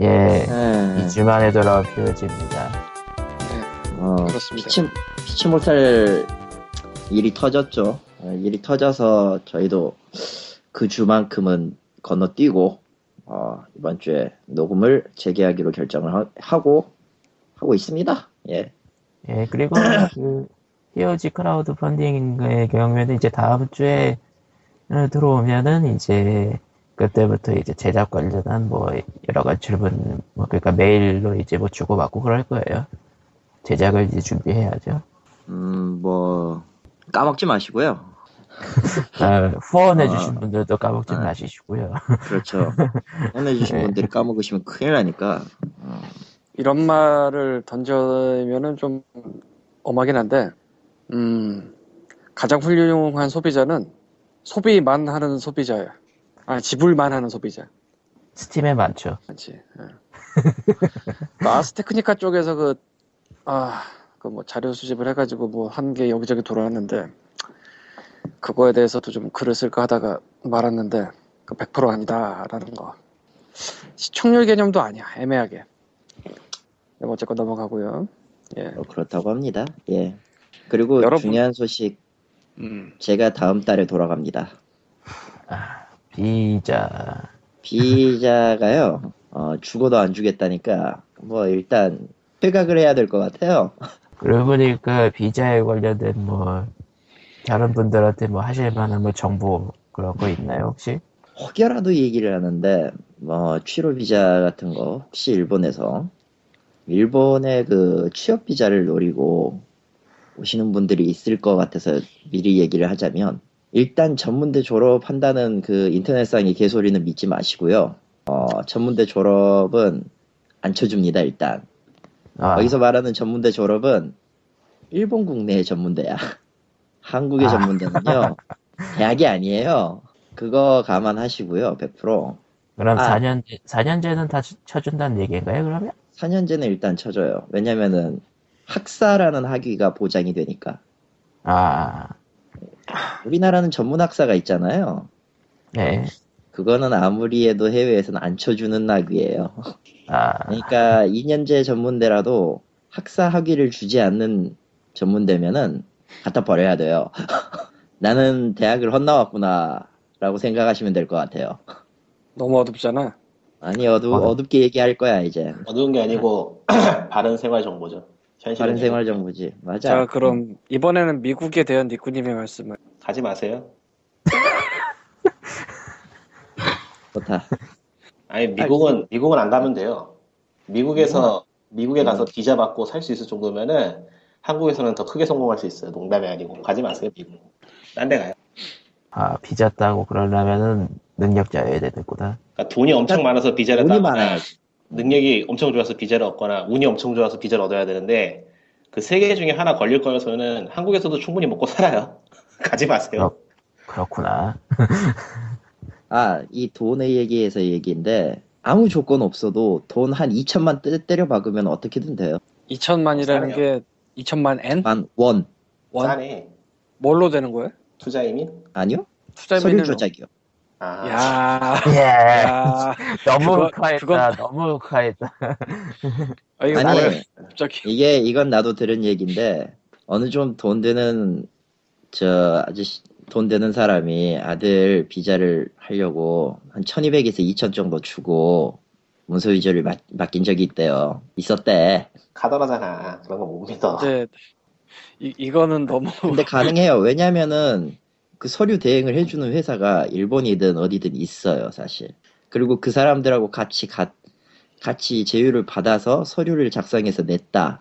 예, 에, 2주 만에 돌아온 POG입니다. 어, 그렇습니다. 피치, 피치 못할 일이 터졌죠. 어, 일이 터져서 저희도 그 주만큼은 건너뛰고 어, 이번 주에 녹음을 재개하기로 결정을 하, 하고 하고 있습니다. 예. 예, 그리고 그 POG 크라우드 펀딩의 경우에는 이제 다음 주에 어, 들어오면은 이제 그때부터 이제 제작 관련한 뭐 여러 가지 질문 뭐 그러니까 메일로 이제 뭐 주고받고 그럴 거예요. 제작을 이제 준비해야죠. 음, 뭐 까먹지 마시고요. 아, 후원해 주신 아. 분들도 까먹지 아. 마시고요. 그렇죠. 보내주신 네. 분들이 까먹으시면 큰일 나니까. 어, 이런 말을 던져면은 좀 엄하긴 한데, 음, 가장 훌륭한 소비자는 소비만 하는 소비자야. 아, 지불만 하는 소비자. 스팀에 많죠. 맞지. 예. 그 아스테크니카 쪽에서 그, 아, 그 뭐 자료 수집을 해가지고 뭐 한 게 여기저기 돌아왔는데, 그거에 대해서도 좀 글을 쓸까 하다가 말았는데, 그 100% 아니다라는 거. 시청률 개념도 아니야, 애매하게. 뭐 어쨌건 넘어가고요. 예. 뭐 그렇다고 합니다. 예. 그리고 여러분- 중요한 소식 음. 제가 다음 달에 돌아갑니다. 비자. 비자가요, 어, 죽어도 안 주겠다니까, 뭐, 일단, 퇴각을 해야 될 것 같아요. 그러고 보니까 비자에 관련된 뭐 다른 분들한테 뭐 하실 만한 뭐 정보 그런 거 있나요 혹시? 혹여라도 얘기를 하는데, 뭐, 취로 비자 같은 거, 혹시 일본에서, 일본의 그 취업 비자를 노리고 오시는 분들이 있을 것 같아서 미리 얘기를 하자면, 일단 전문대 졸업한다는 그 인터넷상의 개소리는 믿지 마시고요. 어, 전문대 졸업은 안 쳐줍니다, 일단. 아, 여기서 말하는 전문대 졸업은 일본 국내의 전문대야. 한국의 아. 전문대는요, 대학이 아니에요. 그거 감안하시고요, 100%. 그럼 아. 4년제 4년제는 다 쳐- 쳐준다는 얘기인가요 그러면? 4년제는 일단 쳐줘요. 왜냐면은 학사라는 학위가 보장이 되니까. 아, 우리나라는 전문 학사가 있잖아요. 네. 그거는 아무리 해도 해외에서는 안 쳐주는 학위예요. 아, 그러니까 2년제 전문대라도 학사 학위를 주지 않는 전문대면은 갖다 버려야 돼요. 나는 대학을 헛나왔구나 라고 생각하시면 될 것 같아요. 너무 어둡잖아. 아니 어두, 아. 어둡게 얘기할 거야 이제. 어두운 게 아니고 바른 생활 정보죠. 현실은 바른 생활 정보지. 맞아. 자, 그럼 이번에는 미국에 대한 니꾸님의 말씀을. 가지 마세요. 좋다. 아니 미국은 미국은 안 가면 돼요. 미국에서 미국에 가서 비자 받고 살 수 있을 정도면은 한국에서는 더 크게 성공할 수 있어요. 농담이 아니고 가지 마세요 미국. 딴 데 가요. 아 비자 따고 그러려면은 능력자여야 되는구나. 그러니까 돈이 엄청 많아서 비자를 돈이 따거나 많아야지. 능력이 엄청 좋아서 비자를 얻거나 운이 엄청 좋아서 비자를 얻어야 되는데 그 세 개 중에 하나 걸릴 거여서는 한국에서도 충분히 먹고 살아요. 가지 마세요. 그렇 구나. 아, 이 돈의 얘기에서 얘기인데 아무 조건 없어도 돈 한 2천만 때, 때려 박으면 어떻게든 돼요. 2천만이라는 싸네요. 게 2천만 엔? 만 원. 원? 싸네. 뭘로 되는 거예요? 투자 이민? 아니요? 투자비는 서류 조작이요. 아, 야, 예. 야, 너무 그거- 흑화했다. 그건- 너무 흑화했다. 아, 아니? 갑자기. 이게 이건 나도 들은 얘기인데 어느 좀 돈 되는 저 아저씨 돈 되는 사람이 아들 비자를 하려고 한 1200에서 2000 정도 주고 문서 위조를 맡, 맡긴 적이 있대요. 있었대. 카더라잖아. 그런 거 못 믿어. 이제 이, 이거는 너무 근데 가능해요. 왜냐면은 그 서류 대행을 해주는 회사가 일본이든 어디든 있어요, 사실. 그리고 그 사람들하고 같이 가, 같이 제휴를 받아서 서류를 작성해서 냈다.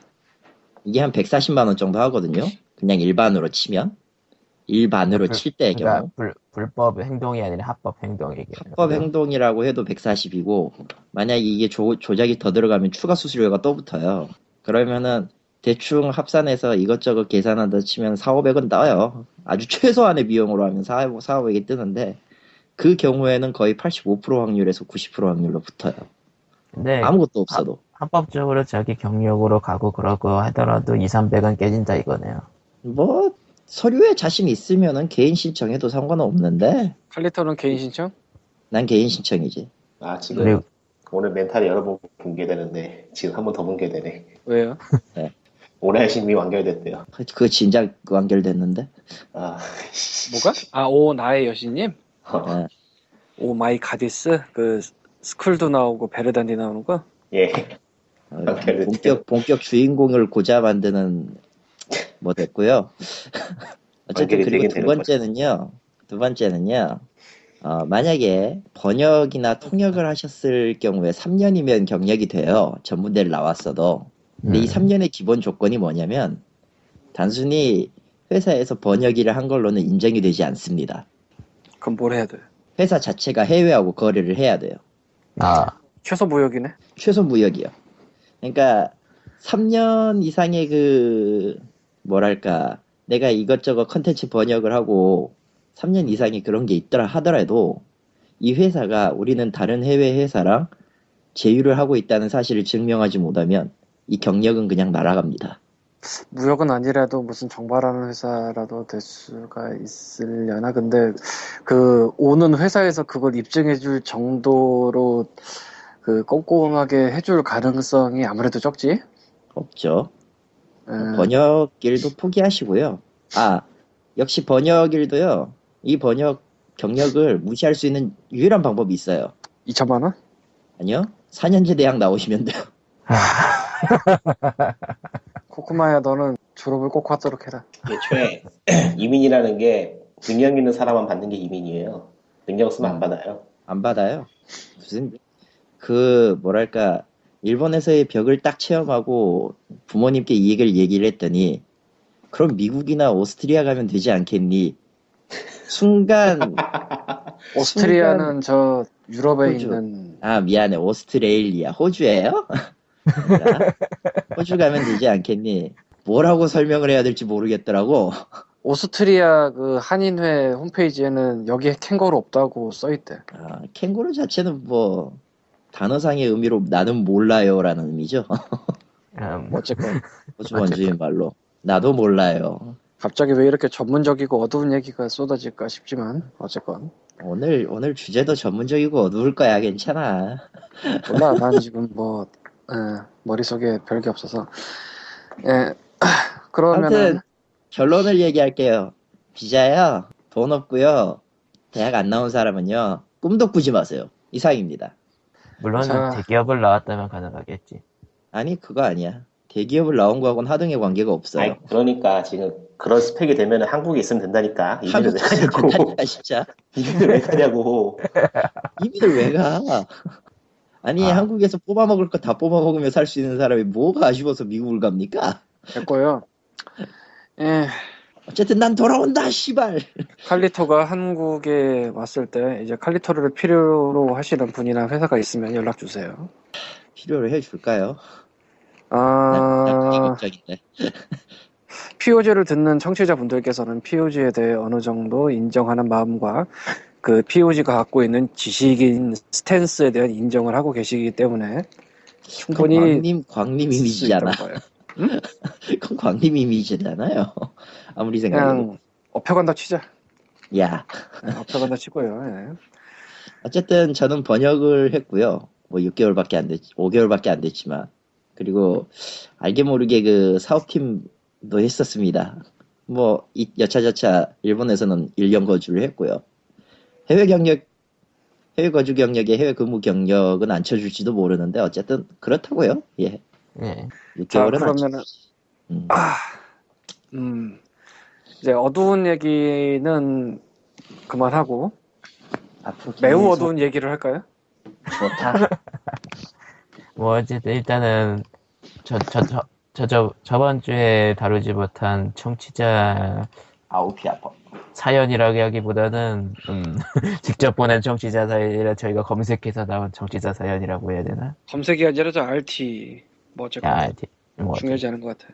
이게 한 140만 원 정도 하거든요. 그냥 일반으로 치면. 일반으로 불- 칠 때의 그러니까 경우. 불, 불법 행동이 아니라 합법 행동이기. 합법 행동이라고 해도 140이고, 만약에 이게 조, 조작이 더 들어가면 추가 수수료가 또 붙어요. 그러면은 대충 합산해서 이것저것 계산한다 치면 4, 500은 떠요. 아주 최소한의 비용으로 하면 4, 4 500이 뜨는데, 그 경우에는 거의 85% 확률에서 90% 확률로 붙어요. 근데 아무것도 없어도. 합법적으로 자기 경력으로 가고 그러고 하더라도 2, 300은 깨진다 이거네요. 뭐, 서류에 자신 있으면은 개인 신청해도 상관은 없는데, 칼리터는 개인 신청? 난 개인 신청이지. 아 지금 그리고 오늘 멘탈이 여러 번 붕괴되는데 지금 한 번 더 붕괴되네. 왜요? 오 래 하심이 완결됐대요. 그- 그거 진작 완결됐는데. 아, 뭐가? 아, 오 나의 여신님? 예. Oh My Goddess? 그 스쿨도 나오고 베르단디 나오는 거? 예. 어. 본격 본격 주인공을 고자 만드는 뭐 됐고요. 어쨌든 그리고 두 번째는요. 두 번째는요. 어, 만약에 번역이나 통역을 하셨을 경우에 3년이면 경력이 돼요. 전문대를 나왔어도. 근데 이 음. 3년의 기본 조건이 뭐냐면 단순히 회사에서 번역 일을 한 걸로는 인정이 되지 않습니다. 그럼 뭘 해야 돼? 회사 자체가 해외하고 거래를 해야 돼요. 아, 최소 무역이네? 최소 무역이요. 그러니까 3년 이상의 그 뭐랄까 내가 이것저것 컨텐츠 번역을 하고 3년 이상의 그런 게 있더라 하더라도 이 회사가 우리는 다른 해외 회사랑 제휴를 하고 있다는 사실을 증명하지 못하면 이 경력은 그냥 날아갑니다. 무역은 아니라도 무슨 정발하는 회사라도 될 수가 있으려나? 근데 그 오는 회사에서 그걸 입증해 줄 정도로 그 꼼꼼하게 해줄 가능성이 아무래도 적지? 없죠. 음, 번역 일도 포기하시고요. 아 역시 번역 일도요. 이 번역 경력을 무시할 수 있는 유일한 방법이 있어요. 2천만 원? 아니요. 4년제 대학 나오시면 돼요. 코코마야 너는 졸업을 꼭 하도록 해라. 애초에 이민이라는 게 능력 있는 사람만 받는 게 이민이에요. 능력 없으면 안 받아요. 안 받아요. 무슨 그 뭐랄까 일본에서의 벽을 딱 체험하고 부모님께 이 얘기를 얘기를 했더니 그럼 미국이나 오스트리아 가면 되지 않겠니? 순간 오스트리아는 저 유럽에 호주. 있는 아 미안해 오스트레일리아 호주예요? 자, 호주 가면 되지 않겠니? 뭐라고 설명을 해야 될지 모르겠더라고. 오스트리아 그 한인회 홈페이지에는 여기에 캥거루 없다고 써있대. 아, 캥거루 자체는 뭐 단어상의 의미로 나는 몰라요라는 의미죠. 음, 어쨌건 호주 원주민 말로 나도 몰라요. 갑자기 왜 이렇게 전문적이고 어두운 얘기가 쏟아질까 싶지만 어쨌건 오늘 오늘 주제도 전문적이고 어두울 거야 괜찮아. 몰라 난 지금 뭐 에, 머릿속에 별게 없어서 예 그러면은 아무튼 결론을 얘기할게요. 비자요 돈 없고요 대학 안 나온 사람은요 꿈도 꾸지 마세요. 이상입니다. 물론 자. 대기업을 나왔다면 가능하겠지. 아니 그거 아니야. 대기업을 나온 거하고는 하등의 관계가 없어요. 아니, 그러니까 지금 그런 스펙이 되면 한국에 있으면 된다니까. 이민을 왜 가냐고. 된다니까 진짜. 이민을 왜 가냐고. 이민을 왜 가? 아니 아. 한국에서 뽑아 먹을 거 다 뽑아 먹으며 살 수 있는 사람이 뭐가 아쉬워서 미국을 갑니까? 됐고요 예 어쨌든 난 돌아온다 씨발. 칼리토가 한국에 왔을 때 이제 칼리토를 필요로 하시는 분이나 회사가 있으면 연락 주세요 필요로 해줄까요? 아. POG를 듣는 청취자분들께서는 POG에 대해 어느 정도 인정하는 마음과 그 POG가 갖고 있는 지식인 스탠스에 대한 인정을 하고 계시기 때문에 충분히 광님 광님 이미지잖아. 거예요. 그건 광님 이미지잖아요. 아무리 생각해도. 그냥 업혀간다 치자. 야. 네, 업혀간다 치고요. 예. 어쨌든 저는 번역을 했고요. 뭐 6개월밖에 안 됐, 5개월밖에 안 됐지만. 그리고 알게 모르게 그 사업팀도 했었습니다. 뭐 이- 여차저차 일본에서는 1년 거주를 했고요. 해외 경력, 해외 거주 경력에 해외 근무 경력은 안 쳐줄지도 모르는데 어쨌든 그렇다고요. 예. 예. 6개월은 안 그러면은- 쳐. 음. 아, 음, 이제 어두운 얘기는 그만하고 앞으로 매우 계속 어두운 얘기를 할까요? 좋다. 뭐 어쨌든 일단은 저 저 저 저 저 저번 주에 다루지 못한 청취자 아우피 아파. 사연이라고 하기보다는 음, 직접 보낸 청취자 사연이라 저희가 검색해서 나온 청취자 사연이라고 해야 되나? 검색이 아니라 저 RT 뭐 어쨌건 야, 디- 뭐 어쨌든. 중요하지 않은 것 같아.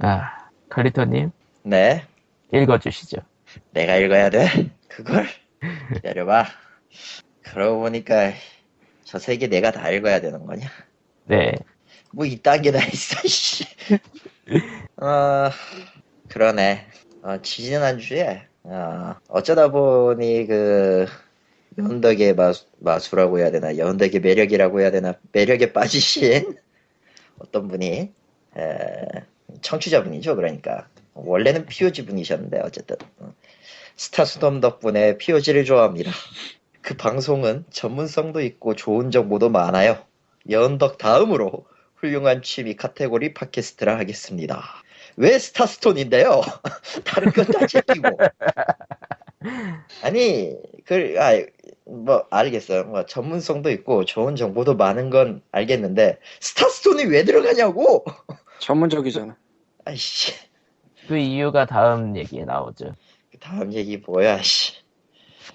아 칼리토님 네. 읽어주시죠. 내가 읽어야 돼? 그걸? 기다려봐. 그러고 보니까 저 세 개 내가 다 읽어야 되는 거냐? 네, 뭐 이딴 게 다 있어, 씨. 어, 그러네. 어, 지지난주에, 어, 어쩌다 보니 그, 연덕의 마수, 마수라고 해야 되나 연덕의 매력이라고 해야 되나 매력에 빠지신 어떤 분이 에, 청취자분이죠. 그러니까 원래는 POG 분이셨는데 어쨌든 어, 스타스톰 덕분에 POG를 좋아합니다. 그 방송은 전문성도 있고 좋은 정보도 많아요. 연덕 다음으로 훌륭한 취미 카테고리 팟캐스트라 하겠습니다 왜 스타스톤인데요 다른 건다 제끼고 아니 그, 아, 뭐, 알겠어요. 뭐, 전문성도 있고, 좋은 정보도 많은 건 알겠는데, 스타스톤이 왜 들어가냐고! 전문적이잖아. 아이씨, 그 이유가 다음 얘기에 나오죠. 그 다음 얘기 뭐야, 씨.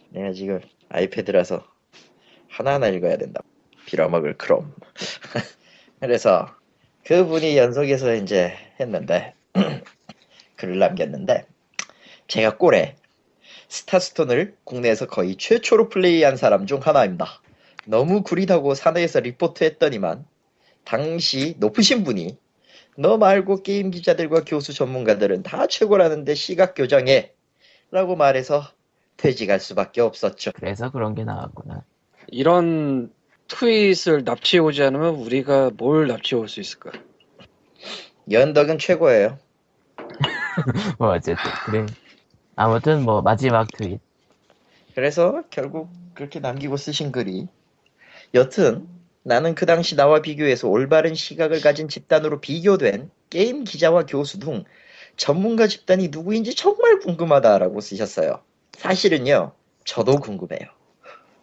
내가 지금 아이패드라서 하나하나 읽어야 된다. 빌어먹을 크롬. 그래서, 그분이 연속해서 이제 했는데, 글을 남겼는데, 제가 꼴에 스타스톤을 국내에서 거의 최초로 플레이한 사람 중 하나입니다. 너무 구리다고 사내에서 리포트했더니만 당시 높으신 분이 너 말고 게임 기자들과 교수 전문가들은 다 최고라는데 시각 교정해 라고 말해서 퇴직할 수밖에 없었죠. 그래서 그런 게 나왔구나. 이런 트윗을 납치해 오지 않으면 우리가 뭘 납치해 올 수 있을까? 연덕은 최고예요. 뭐 어쨌든 그래. 아무튼 뭐 마지막 트윗. 그래서 결국 그렇게 남기고 쓰신 글이 여튼 나는 그 당시 나와 비교해서 올바른 시각을 가진 집단으로 비교된 게임 기자와 교수 등 전문가 집단이 누구인지 정말 궁금하다라고 쓰셨어요. 사실은요, 저도 궁금해요.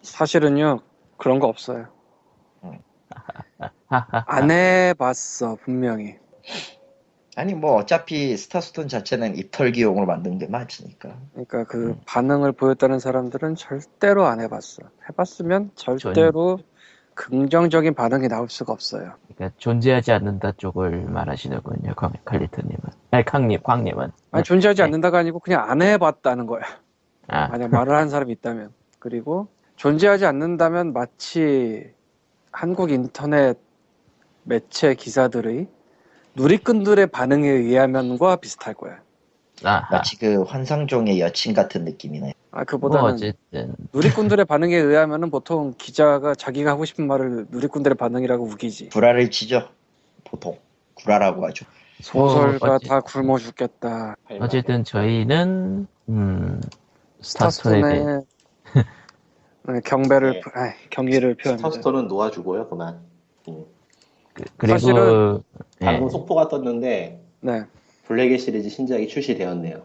사실은요 그런 거 없어요. 하하. 안 해봤어 분명히. 아니 뭐 어차피 스타스톤 자체는 입털기용으로 만든 게 많으니까. 그러니까 그 음. 반응을 보였다는 사람들은 절대로 안 해봤어. 해봤으면 절대로 긍정적인 반응이 나올 수가 없어요. 그러니까 존재하지 않는다 쪽을 말하시는군요. 강- 칼리토님은. 아니 캉님, 광님은. 아니 존재하지 네. 않는다가 아니고 그냥 안 해봤다는 거야. 아, 만약 말을 한 사람이 있다면. 그리고 존재하지 않는다면 마치 한국 인터넷 매체 기사들의 누리꾼들의 반응에 의하면과 비슷할 거야. 아하. 마치 그 환상종의 여친 같은 느낌이네. 아뭐 그보다는 어쨌든 누리꾼들의 반응에 의하면은 보통 기자가 자기가 하고 싶은 말을 누리꾼들의 반응이라고 우기지. 구라를 치죠. 보통 구라라고 하죠. 소설가 뭐 어째- 다 굶어 죽겠다. 어쨌든 저희는 음 스타스톤의 네, 경배를 네. 아, 경의를 표합니다. 스타스톤은 놓아주고요, 그만. 음. 그, 리고 사실은 방금 속보가 떴는데 네. 블랙의 시리즈 신작이 출시되었네요.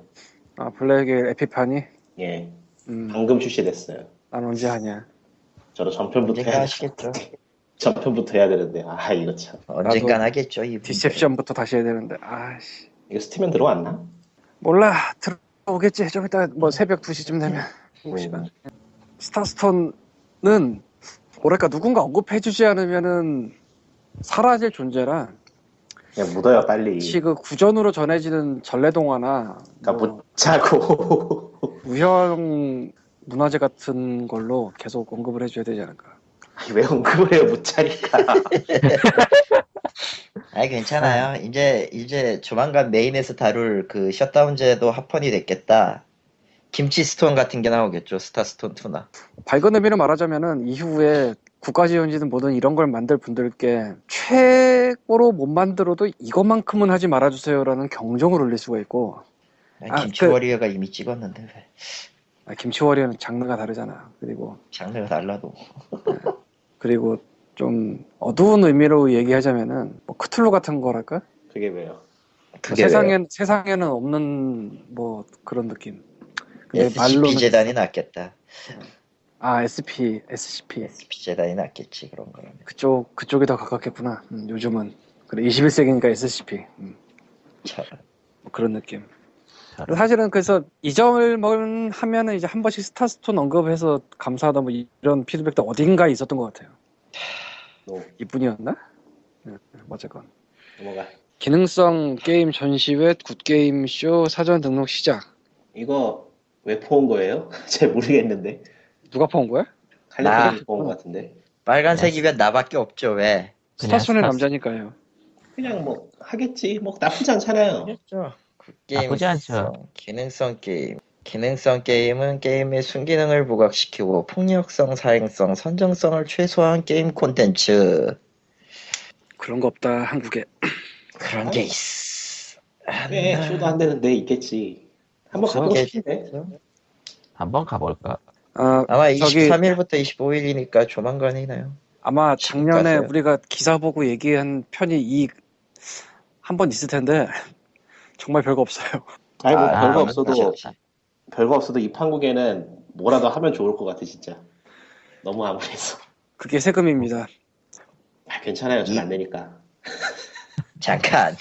아 블랙의 에피판이 예, 음, 방금 출시됐어요. 난 언제 하냐. 저도 전편부터 해야 하시겠죠. 전편부터 해야 되는데 아 이거 참 언젠간 하겠죠. 이 디셉션부터 다시 해야 되는데 아씨 이거 스팀엔 들어왔나? 몰라 들어오겠지 좀 이따 뭐 새벽 2시쯤 되면 시간 스타스톤은 뭐랄까 누군가 언급해주지 않으면은 사라질 존재라 그냥 묻어요 빨리. 마치 그 구전으로 전해지는 전래동화나 그러니까 뭐 못 자고 무형 문화재 같은 걸로 계속 언급을 해줘야 되지 않을까 왜 언급을 해요 못 자니까. 아니 괜찮아요. 이제 이제 조만간 메인에서 다룰 그 셧다운제도 합헌이 됐겠다. 김치 스톤 같은 게 나오겠죠. 스타 스톤 2나. 밝은 의미로 말하자면은 이후에 국가지원지든 뭐든 이런 걸 만들 분들께 최고로 못 만들어도 이것만큼은 하지 말아주세요라는 경종을 울릴 수가 있고 아, 김치 그- 워리어가 이미 찍었는데 왜? 아, 김치워리어는 장르가 다르잖아 그리고 장르가 달라도. 그리고 좀 어두운 의미로 얘기하자면은 뭐 크툴루 같은 거랄까 그게 왜요? 그게 왜요? 세상엔 세상에는 없는 뭐 그런 느낌 근데 말로는 재단이 낫겠다. 아 SP SCP SP 재단이 낫겠지 그런 거라면. 그쪽 그쪽이 더 가깝겠구나 음, 요즘은 그래 21세기니까 SCP 음, 참. 뭐 그런 느낌. 사실은 그래서 이 점을 하면은 이제 한 번씩 스타스톤 언급해서 감사하다 뭐 이런 피드백도 어딘가에 있었던 것 같아요. 노 이뿐이었나? 네, 어쨌건 넘어가. 기능성 게임 전시회 굿게임 쇼 사전 등록 시작. 이거 왜 퍼온 거예요? 잘 모르겠는데 누가 퍼온 거야? 나. 퍼온 것 같은데 빨간색이면 나밖에 없죠 왜? 스타스- 남자니까요. 그냥 뭐 하겠지 뭐 나쁘지 않잖아요. 그렇죠. 나쁘지 않죠. 기능성 게임. 기능성 게임은 게임의 순기능을 부각시키고 폭력성, 사행성, 선정성을 최소화한 게임 콘텐츠 그런 거 없다 한국에. 그런 게 있어. 왜 쇼도 안 되는데 있겠지. 한번 가보고 게 싶은데. 한번 가볼까? 아 아마 저기- 23일부터 25일이니까 조만간이나요. 아마 작년에 가세요. 우리가 기사 보고 얘기한 편이 이 한 번 있을 텐데 정말 별거 없어요. 아니 뭐 아, 별거 아, 없어도 그렇지. 별거 없어도 이 판국에는 뭐라도 하면 좋을 것 같아 진짜. 너무 아무래서. 그게 세금입니다. 아, 괜찮아요. 전안 되니까. 잠깐.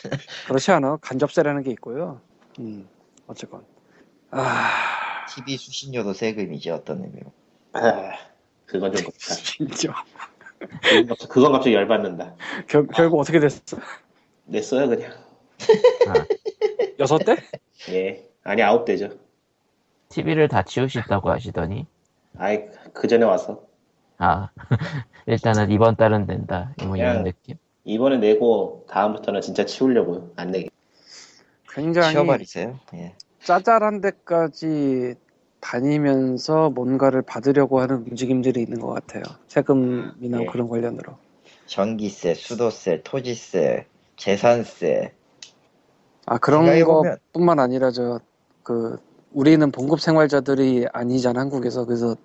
그렇지 않아? 간접세라는 게 있고요. 음 어쨌건 아 TV 수신료도 세금이지 어떤 의미로. 아, 그건 좀 그렇다. 진짜 그건 갑자기- 열받는다. 결, 결국 어떻게 됐어? 냈어요 그냥. 여섯 대? 예. 아니 아홉 대죠. TV를 다 치우신다고 하시더니 아이 그 전에 와서 아 일단은 이번 달은 낸다 뭐 이런 느낌 이번에 내고 다음부터는 진짜 치우려고요. 안 내게. 굉장히 치워버리세요. 예. 짜잘한 데까지 다니면서 뭔가를 받으려고 하는 움직임들이 있는 것 같아요. 세금이나 예. 그런 관련으로. 전기세, 수도세, 토지세, 재산세. 아 그런 것뿐만 아니라 저 그 우리는 봉급 생활자들이 아니잖아 한국에서 그래서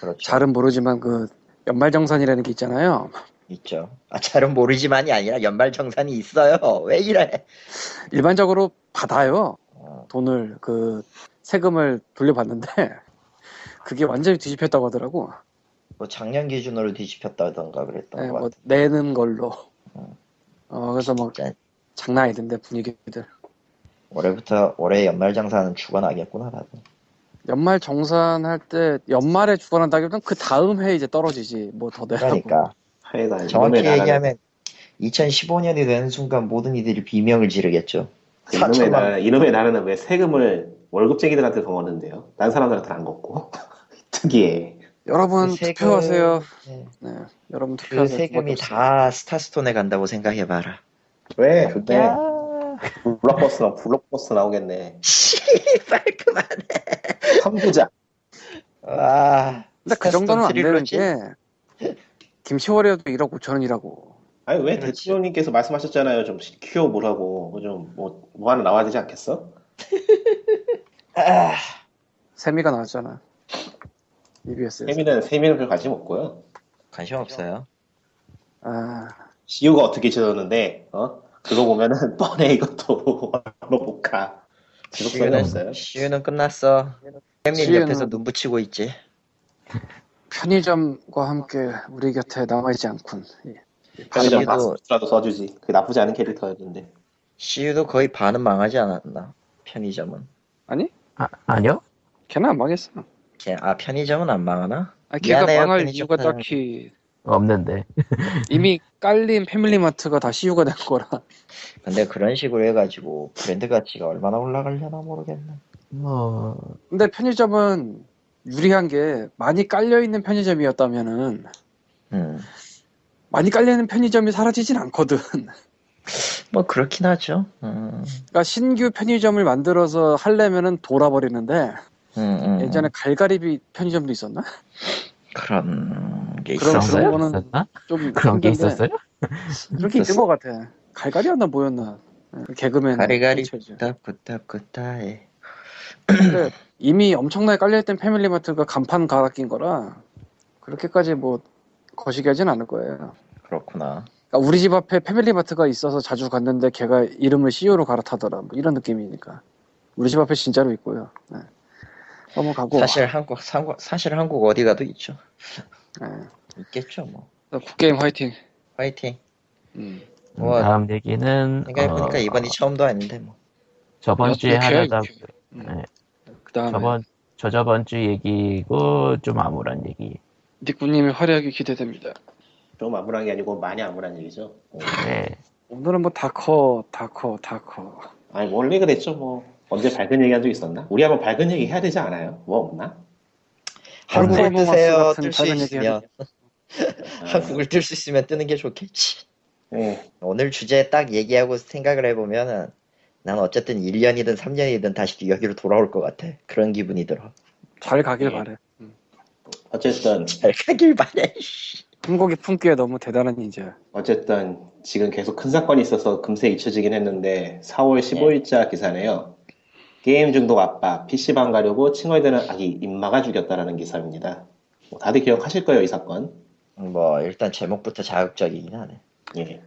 그렇죠. 잘은 모르지만 그 연말정산이라는 게 있잖아요. 있죠. 아, 잘은 모르지만이 아니라 연말정산이 있어요. 왜 이래? 일반적으로 받아요 어, 돈을 그 세금을 돌려받는데 그게 완전히 뒤집혔다고 하더라고. 뭐 작년 기준으로 뒤집혔다던가 그랬던 네, 것 뭐 같아. 내는 걸로. 어. 어 그래서 뭐 진짜 장난 아니던데 분위기들. 올해부터 올해 연말정산은 죽어나겠구나 나도. 연말 정산할 때 연말에 주관한다기보단 그 다음 해 이제 떨어지지 뭐 더 내라고. 그러니까 정확히 얘기하면 2015년이 되는 순간 모든 이들이 비명을 지르겠죠. 그 이놈의 4천만 나라 이놈의 나라는 왜 세금을 월급쟁이들한테 걷는데요? 다른 사람들한테는 안 걷고 특이해. 여러분 그 세금- 투표하세요. 네. 네, 여러분 그 투표하세요. 세금이 다 스타스톤에 간다고 생각해봐라. 왜? 그게- 왜? 블록버스 나 블록버스 나오겠네. 씨발 그만해. 선부자. 와. 근데 그 정도는 안 되는? 게 김치월이어도 1억 5천 원이라고. 아니 왜 그렇지. 대통령님께서 말씀하셨잖아요. 좀 키워 보라고. 좀뭐 뭐 하나 나와야 되지 않겠어? 아, 세미가 나왔잖아. EBS에서. 세미는 세미는 별 관심 없고요. 관심 없어요. 아, CU가 어떻게 지었는데 어 그거 보면은 뻔해 이것도 못 가. 지속성이 없어요. 시유는, 시유는 끝났어. 시유는- 옆에서 눈 붙이고 있지. 편의점과 함께 우리 곁에 남아있지 않군. 예. 편의점 마스라도 써주지. 그 나쁘지 않은 캐릭터였는데. 시유도 거의 반은 망하지 않았나? 편의점은. 아니? 아, 아니요? 걔는 안 망했어. 걔- 아 편의점은 안 망하나? 아, 걔가 미안해요, 망할 이유가. 딱히 없는데 이미 깔린 패밀리마트가 다 CU가 된 거라. 근데 그런 식으로 해가지고 브랜드 가치가 얼마나 올라가려나 모르겠네. 뭐 근데 편의점은 유리한 게 많이 깔려있는 편의점이었다면은 음, 많이 깔려있는 편의점이 사라지진 않거든. 뭐 그렇긴 하죠. 음, 그러니까 신규 편의점을 만들어서 하려면은 돌아버리는데 음, 음, 예전에 갈가리비 편의점도 있었나? 그런 게 그런- 있었어요. 그런 거? 좀 그런 게 있었어요? 그렇게 있는 것 같아. 갈가리였나 뭐였나? 그 개그맨 가리가리. 굿답굿답굿답에 근데 이미 엄청나게 깔려있던 패밀리마트가 간판 갈아 낀 거라 그렇게까지 뭐 거시기 하진 않을 거예요. 그렇구나. 그러니까 우리 집 앞에 패밀리 마트가 있어서 자주 갔는데 걔가 이름을 CEO로 갈아타더라. 뭐 이런 느낌이니까. 우리 집 앞에 진짜로 있고요. 네. 한번 가고. 사실 한국 상- 사실 한국 어디 가도 있죠. 네. 있겠죠 뭐. 굿게임 화이팅. 화이팅. 음. 음, 뭐, 다음 얘기는 생각해보니까 어, 이번이 처음도 아닌데 뭐. 저번 주에 하려다. 음. 네, 그 다음에 저번 저 저번 주 얘기고 좀 암울한 얘기. 닉구님의 활약이 기대됩니다. 좀 암울한 게 아니고 많이 암울한 얘기죠. 네. 오늘은 뭐 다 커, 다 커, 다 커. 아니 원래 그랬죠. 뭐 언제 밝은 얘기 한 적 있었나? 우리 한번 밝은 얘기 해야 되지 않아요? 뭐 없나? 한국을 한국을 뜨세요. 뜰 수 있으면 아, 한국을 뜰 수 있으면 뜨는 게 좋겠지. 예. 오늘 주제 딱 얘기하고 생각을 해보면은 난 어쨌든 1년이든 3년이든 다시 여기로 돌아올 것 같아. 그런 기분이 들어. 잘 가길 예. 바래. 어쨌든 잘 가길 바래. 씨. 한국이 품기에 너무 대단한 인재. 어쨌든 지금 계속 큰 사건이 있어서 금세 잊혀지긴 했는데 4월 15일자 기사네요. 게임 중독 아빠 PC방 가려고 칭얼대는 아기 임마가 죽였다라는 기사입니다. 뭐 다들 기억하실 거예요 이 사건. 뭐 일단 제목부터 자극적이긴 하네. 예.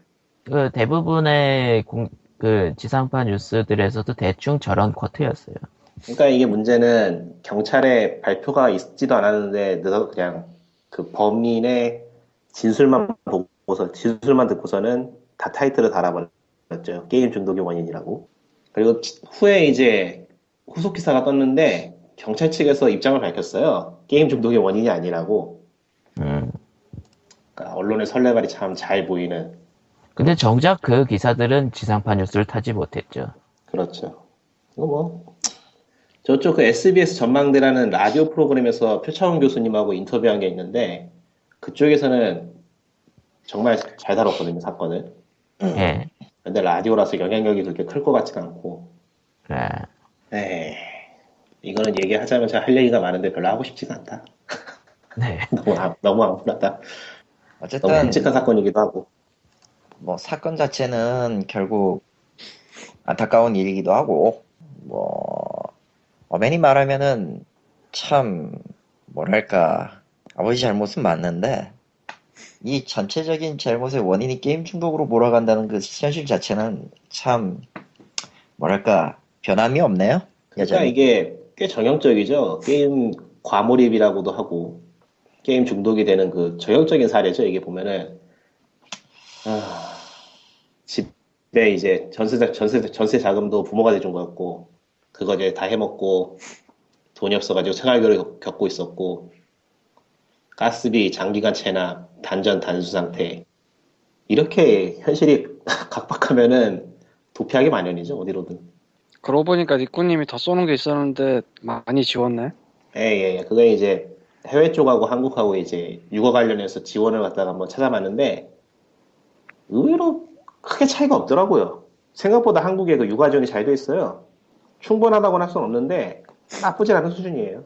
그 대부분의 공, 그 지상파 뉴스들에서도 대충 저런 쿼트였어요. 그러니까 이게 문제는 경찰에 발표가 있지도 않았는데 늦어 그냥 그 범인의 진술만 보고서 진술만 듣고서는 다 타이틀을 달아버렸죠. 게임 중독의 원인이라고. 그리고 치- 후에 이제 후속 기사가 떴는데 경찰 측에서 입장을 밝혔어요. 게임 중독의 원인이 아니라고. 음. 그러니까 언론의 설레발이 참 잘 보이는 근데 정작 그 기사들은 지상파 뉴스를 타지 못했죠. 그렇죠. 이거 뭐 저쪽 그 SBS 전망대라는 라디오 프로그램에서 표창원 교수님하고 인터뷰한 게 있는데 그쪽에서는 정말 잘 다뤘거든요 사건을. 예. 근데 라디오라서 영향력이 그렇게 클 것 같지는 않고. 예. 에이, 이거는 얘기하자면 제가 할 얘기가 많은데 별로 하고 싶지가 않다. 네. 너무 아- 너무 암울하다. 너무 어쨌든 끔찍한 사건이기도 하고. 뭐 사건 자체는 결국 안타까운 일이기도 하고 뭐 어머니 말하면은 참 뭐랄까 아버지 잘못은 맞는데 이 전체적인 잘못의 원인이 게임 중독으로 몰아간다는 그 현실 자체는 참 뭐랄까 변함이 없네요. 그러니까 이게 꽤 전형적이죠. 게임 과몰입이라고도 하고 게임 중독이 되는 그 전형적인 사례죠. 이게 보면은 아, 집에 이제 전세 전세 전세 자금도 부모가 대준 거였고 그거 이제 다 해먹고 돈이 없어가지고 생활고를 겪- 겪고 있었고 가스비 장기간 체납 단전 단수 상태 이렇게 현실이 각박하면은 도피하기 마련이죠 어디로든. 그러고 보니까 니꾸님이 더 쏘는 게 있었는데 많이 지웠네. 예, 예, 예. 그게 이제 해외 쪽하고 한국하고 이제 육아 관련해서 지원을 갖다가 한번 찾아봤는데 의외로 크게 차이가 없더라고요. 생각보다 한국의 그 육아 지원이 잘 돼 있어요. 충분하다고는 할 수는 없는데 나쁘진 않은 수준이에요.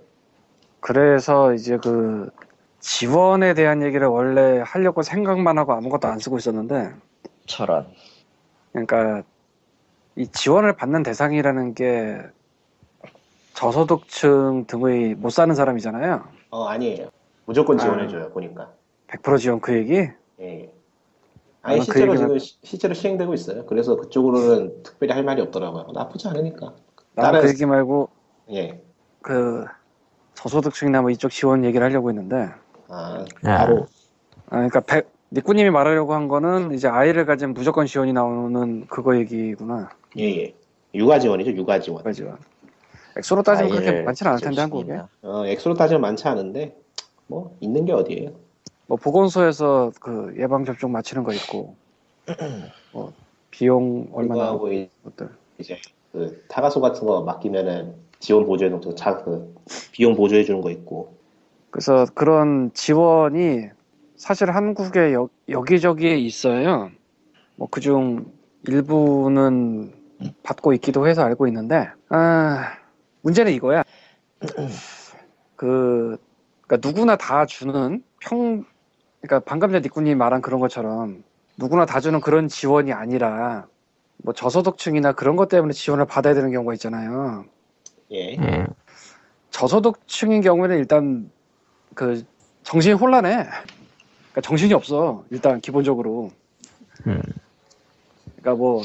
그래서 이제 그 지원에 대한 얘기를 원래 하려고 생각만 하고 아무것도 안 쓰고 있었는데, 철원 그러니까 이 지원을 받는 대상이라는 게 저소득층 등의 못 사는 사람이잖아요. 어, 아니에요. 무조건 지원해줘요, 보니까. 100% 지원 그 얘기? 예, 예. 아니, 그 실제로 얘기는- 지금 시- 실제로 시행되고 있어요. 그래서 그쪽으로는 특별히 할 말이 없더라고요. 나쁘지 않으니까. 나는 다른- 그 얘기 말고 예. 그 저소득층이나 뭐 이쪽 지원 얘기를 하려고 했는데, 아, 아. 바로 아, 그러니까 백, 니꾸님이 말하려고 한 거는 이제 아이를 가진 무조건 지원이 나오는 그거 얘기구나. 예, 예. 육아 지원이죠, 육아 지원. 그죠? 액수로 따지면 그렇게 많지는 않을 텐데 한국에. 어, 엑소로 따지면 많지 않은데 뭐 있는 게 어디예요? 뭐 보건소에서 그 예방 접종 마치는 거 있고, 뭐 비용 얼마 나오고 것들. 이제 그 타가소 같은 거 맡기면은 지원 보조해 놓고 자 그 비용 보조해 주는 거 있고 그래서 그런 지원이 사실 한국에 여, 여기저기에 있어요. 뭐 그중 일부는 받고 있기도 해서 알고 있는데, 아, 문제는 이거야. 그, 그러니까 누구나 다 주는 평, 그러니까 방금 전에 니꾸님이 말한 그런 것처럼 누구나 다 주는 그런 지원이 아니라 뭐 저소득층이나 그런 것 때문에 지원을 받아야 되는 경우가 있잖아요. 예. 예. 저소득층인 경우에는 일단 그 정신이 혼란해. 그러니까 정신이 없어. 일단 기본적으로. 음. 그러니까 뭐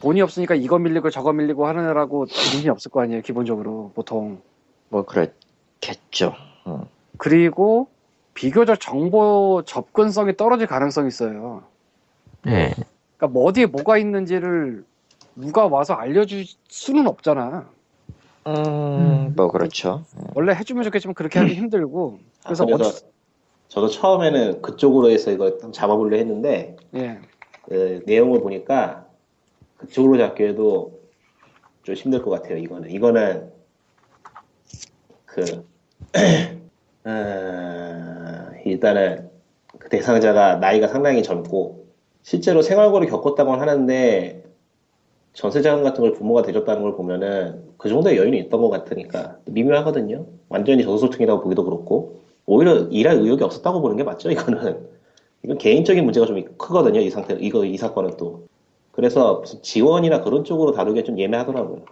돈이 없으니까 이거 밀리고 저거 밀리고 하느라고 정신이 없을 거 아니에요. 기본적으로 보통. 뭐 그렇겠죠. 어. 그리고 비교적 정보 접근성이 떨어질 가능성이 있어요. 예. 그러니까 뭐 어디에 뭐가 있는지를 누가 와서 알려줄 수는 없잖아. 음, 뭐 그렇죠. 원래 해주면 좋겠지만 그렇게 하기 힘들고. 그래서 아, 그래서 어찌- 저도 처음에는 그쪽으로 해서 이걸 좀 잡아보려 했는데 예. 그 내용을 보니까 그쪽으로 잡기에도 좀 힘들 것 같아요. 이거는 이거는 그 어, 일단은 그 대상자가 나이가 상당히 젊고 실제로 생활고를 겪었다고 하는데 전세 자금 같은 걸 부모가 대줬다는 걸 보면은 그 정도의 여유는 있던 것 같으니까 미묘하거든요. 완전히 저소득층이라고 보기도 그렇고 오히려 일할 의욕이 없었다고 보는 게 맞죠. 이거는 이건 개인적인 문제가 좀 크거든요. 이 상태 이거 이 사건은 또 그래서 무슨 지원이나 그런 쪽으로 다루기가 좀 예매하더라고요.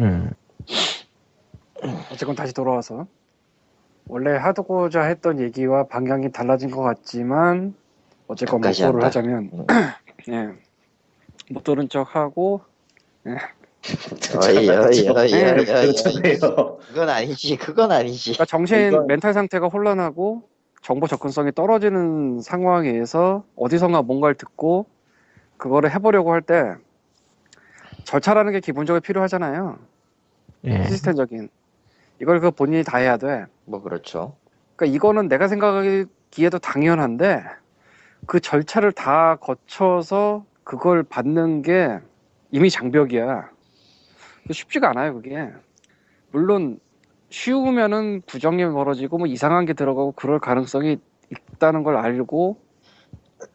음, 어쨌건 다시 돌아와서 원래 하고자 했던 얘기와 방향이 달라진 것 같지만 어쨌건 목도를 한다. 하자면 음. 예. 못 들은 척하고 어이, 어이, 어이, 어이, 네, 어이. 그렇잖아요. 그건 아니지, 그건 아니지. 그러니까 정신 이건- 멘탈 상태가 혼란하고 정보 접근성이 떨어지는 상황에서 어디선가 뭔가를 듣고 그거를 해보려고 할 때 절차라는 게 기본적으로 필요하잖아요. 예. 시스템적인 이걸 그 본인이 다 해야 돼. 뭐 그렇죠. 그러니까 이거는 내가 생각하기에도 당연한데 그 절차를 다 거쳐서 그걸 받는 게 이미 장벽이야. 쉽지가 않아요, 그게. 물론 쉬우면은 부정이 벌어지고 뭐 이상한 게 들어가고 그럴 가능성이 있다는 걸 알고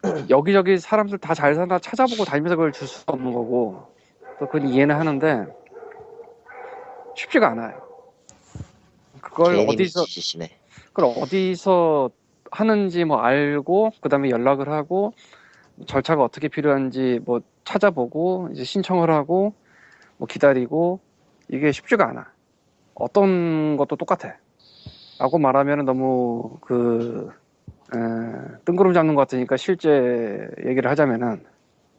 여기저기 사람들 다 잘 사나 찾아보고 다니면서 그걸 줄 수 없는 거고 또 그건 이해는 하는데 쉽지가 않아요. 그걸 어디서. 그걸 어디서 하는지 뭐 알고 그다음에 연락을 하고 절차가 어떻게 필요한지 뭐 찾아보고 이제 신청을 하고 뭐 기다리고 이게 쉽지가 않아. 어떤 것도 똑같아. 라고 말하면 너무 그 에, 뜬구름 잡는 것 같으니까 실제 얘기를 하자면은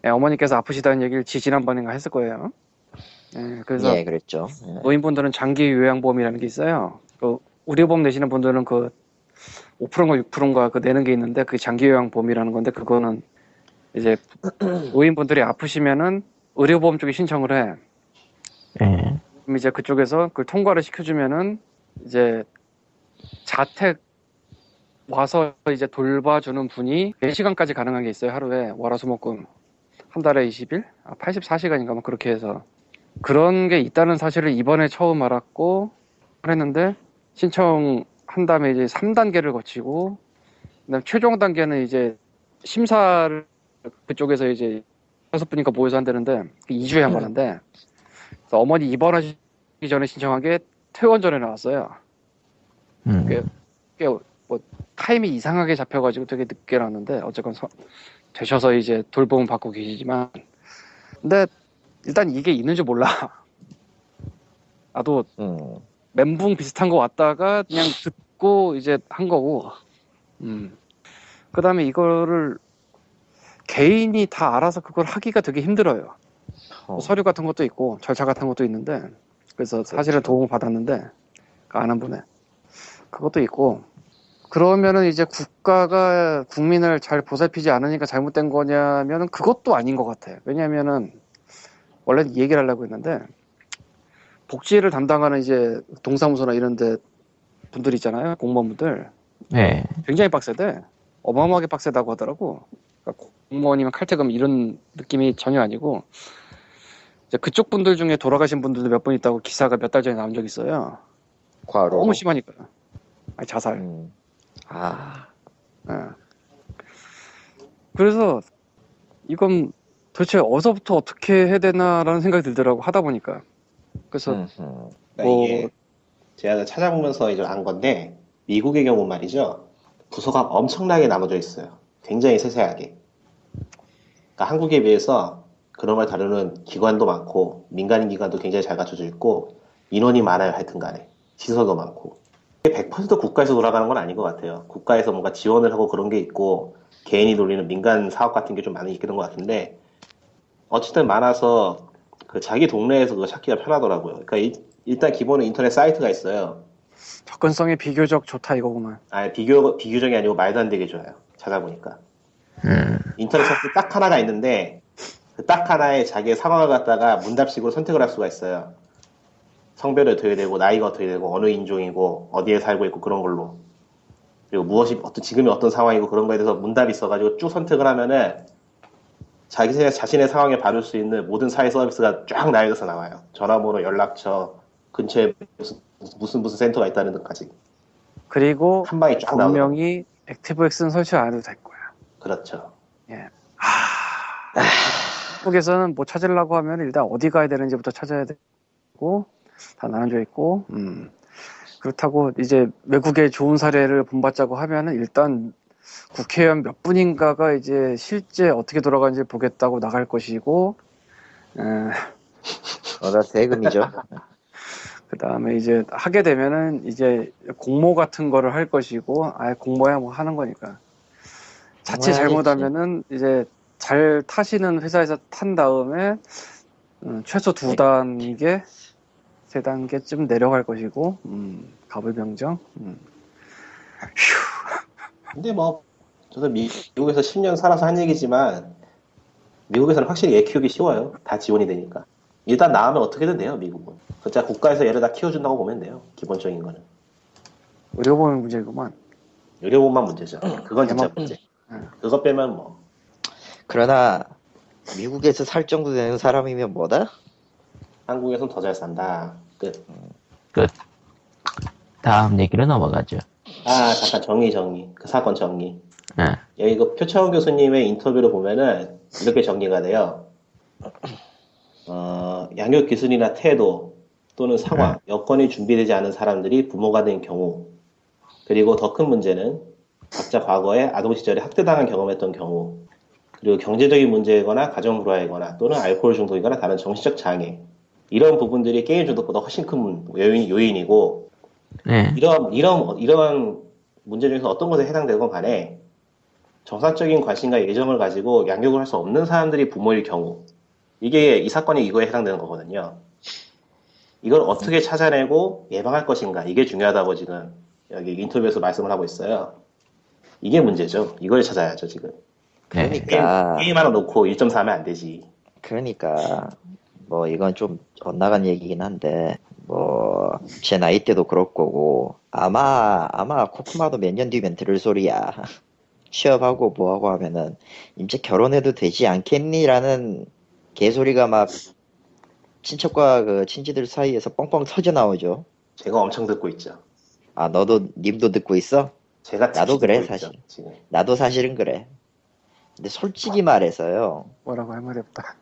예, 어머니께서 아프시다는 얘기를 지 지난번인가 했을 거예요. 예, 그래서 예, 그랬죠. 예. 노인분들은 장기 요양보험이라는 게 있어요. 그 의료보험 내시는 분들은 그 5%인가 6%인가 그 내는 게 있는데 그 장기 요양 보험이라는 건데 그거는 이제 노인분들이 아프시면은 의료보험 쪽에 신청을 해. 예. 그럼 이제 그쪽에서 그걸 통과를 시켜주면은 이제 자택 와서 이제 돌봐주는 분이 4시간까지 가능한 게 있어요. 하루에 월화수목금 한 달에 20일? 아, 84시간인가 뭐 그렇게 해서 그런 게 있다는 사실을 이번에 처음 알았고 했는데 신청 한 다음에 이제 3단계를 거치고 그다음 최종 단계는 이제 심사를 그쪽에서 이제 다섯 분이니까 모여서 한다는데 2주에 한 번. 그래서 어머니 입원하시기 전에 신청한 게 퇴원 전에 나왔어요. 음. 그- 꽤뭐 타임이 이상하게 잡혀가지고 되게 늦게 나왔는데 어쨌건 서- 되셔서 이제 돌봄 받고 계시지만 근데 일단 이게 있는 줄 몰라. 나도 음. 멘붕 비슷한 거 왔다가 그냥 듣고 이제 한 거고. 음. 그 다음에 이거를 개인이 다 알아서 그걸 하기가 되게 힘들어요. 어. 서류 같은 것도 있고 절차 같은 것도 있는데 그래서 사실은 그렇죠. 도움을 받았는데 그 아는 분의 그것도 있고 그러면은 이제 국가가 국민을 잘 보살피지 않으니까 잘못된 거냐면은 그것도 아닌 것 같아요. 왜냐면은 원래 이 얘기를 하려고 했는데 복지를 담당하는 이제 동사무소나 이런데 분들 있잖아요 공무원분들 네. 굉장히 빡세대 어마어마하게 빡세다고 하더라고 그러니까 공무원이면 칼퇴금 이런 느낌이 전혀 아니고 이제 그쪽 분들 중에 돌아가신 분들도 몇 분 있다고 기사가 몇 달 전에 나온 적 있어요 과로. 너무 심하니까 아니 자살 음. 아, 예. 그래서 이건 도대체 어디서부터 어떻게 해야 되나라는 생각이 들더라고 하다 보니까 그래서 음, 음. 뭐- 이게 제가 찾아보면서 이제 안 건데 미국의 경우 말이죠. 부서가 엄청나게 나눠져 있어요. 굉장히 세세하게. 그러니까 한국에 비해서 그런 걸 다루는 기관도 많고 민간인 기관도 굉장히 잘 갖춰져 있고 인원이 많아요. 하여튼 간에. 시설도 많고. 100% 국가에서 돌아가는 건 아닌 것 같아요. 국가에서 뭔가 지원을 하고 그런 게 있고 개인이 돌리는 민간 사업 같은 게 좀 많이 있는 것 같은데 어쨌든 많아서 그 자기 동네에서 그거 찾기가 편하더라고요. 그러니까 이- 일단 기본은 인터넷 사이트가 있어요. 접근성이 비교적 좋다 이거구만 아 비교 비교적이 아니고 말도 안 되게 좋아요. 찾아보니까 음. 인터넷 사이트 딱 하나가 있는데 그 딱 하나에 자기의 상황을 갖다가 문답식으로 선택을 할 수가 있어요. 성별이 어떻게 되고 나이가 어떻게 되고 어느 인종이고 어디에 살고 있고 그런 걸로 그리고 무엇이 어떤 지금이 어떤 상황이고 그런 거에 대해서 문답이 있어가지고 쭉 선택을 하면은 자기 자- 자신의 상황에 받을 수 있는 모든 사회 서비스가 쫙 나열돼서 나와요. 전화번호, 연락처, 근처에 무슨 무슨 무슨 센터가 있다는 등까지 그리고 한 방에 쫙 분명히 액티브엑스는 설치 안 해도 될 거야 그렇죠. 한국에서는 뭐 찾으려고 하면 일단 어디 가야 되는지부터 찾아야 되고 다 나눠져 있고 음. 그렇다고 이제 외국의 좋은 사례를 본받자고 하면은 일단 국회의원 몇 분인가가 이제 실제 어떻게 돌아가는지 보겠다고 나갈 것이고 에, 어다 세금이죠. 그 다음에 이제 하게 되면은 이제 공모 같은 거를 할 것이고 아예 공모야 뭐 하는 거니까 자칫 공모해야겠지. 잘못하면은 이제 잘 타시는 회사에서 탄 다음에 음, 최소 두 단계 세 단계쯤 내려갈 것이고 음, 가불병정 음. 근데 뭐 저도 미- 미국에서 10년 살아서 한 얘기지만 미국에서는 확실히 애 키우기 쉬워요. 다 지원이 되니까. 일단 나오면 어떻게든 돼요, 미국은. 진짜 국가에서 얘를 다 키워준다고 보면 돼요. 기본적인 거는. 의료보험 문제구만 의료보험만 문제죠. 그건 진짜. 문제. 응. 그것 빼면 뭐 그러나 미국에서 살 정도 되는 사람이면 뭐다? 한국에선 더 잘 산다. 끝. 다음 얘기로 넘어가죠. 아 잠깐 정리 정리. 그 사건 정리. 예. 여기 그 표창원 교수님의 인터뷰를 보면은 이렇게 정리가 돼요. 어, 양육 기술이나 태도 또는 상황, 여건이 준비되지 않은 사람들이 부모가 된 경우, 그리고 더 큰 문제는 각자 과거에 아동 시절에 학대당한 경험했던 경우, 그리고 경제적인 문제이거나 가정 불화이거나 또는 알코올 중독이거나 다른 정신적 장애, 이런 부분들이 게임 중독보다 훨씬 큰 요인, 요인이고, 예. 이런 이런 이러한 문제 중에서 어떤 것에 해당되건 간에 정상적인 관심과 예정을 가지고 양육을 할 수 없는 사람들이 부모일 경우 이게 이 사건이 이거에 해당되는 거거든요. 이걸 어떻게 찾아내고 예방할 것인가 이게 중요하다고 지금 여기 인터뷰에서 말씀을 하고 있어요. 이게 문제죠. 이걸 찾아야죠 지금. 예. 게임, 그러니까 게임 하나 놓고 1.4 하면 안 되지. 그러니까 뭐 이건 좀 엇나간 얘기긴 한데 뭐 제 나이 때도 그럴 거고 아마 아마 코코마도 몇 년 뒤면 들을 소리야 취업하고 뭐하고 하면은 이제 결혼해도 되지 않겠니라는 개소리가 막 친척과 그 친지들 사이에서 뻥뻥 터져 나오죠 제가 엄청 듣고 있죠. 아 너도 님도 듣고 있어 제가 나도 그래, 있죠, 사실. 지금. 나도 사실은 그래 근데 솔직히 말해서요 뭐라고 할 말이 없다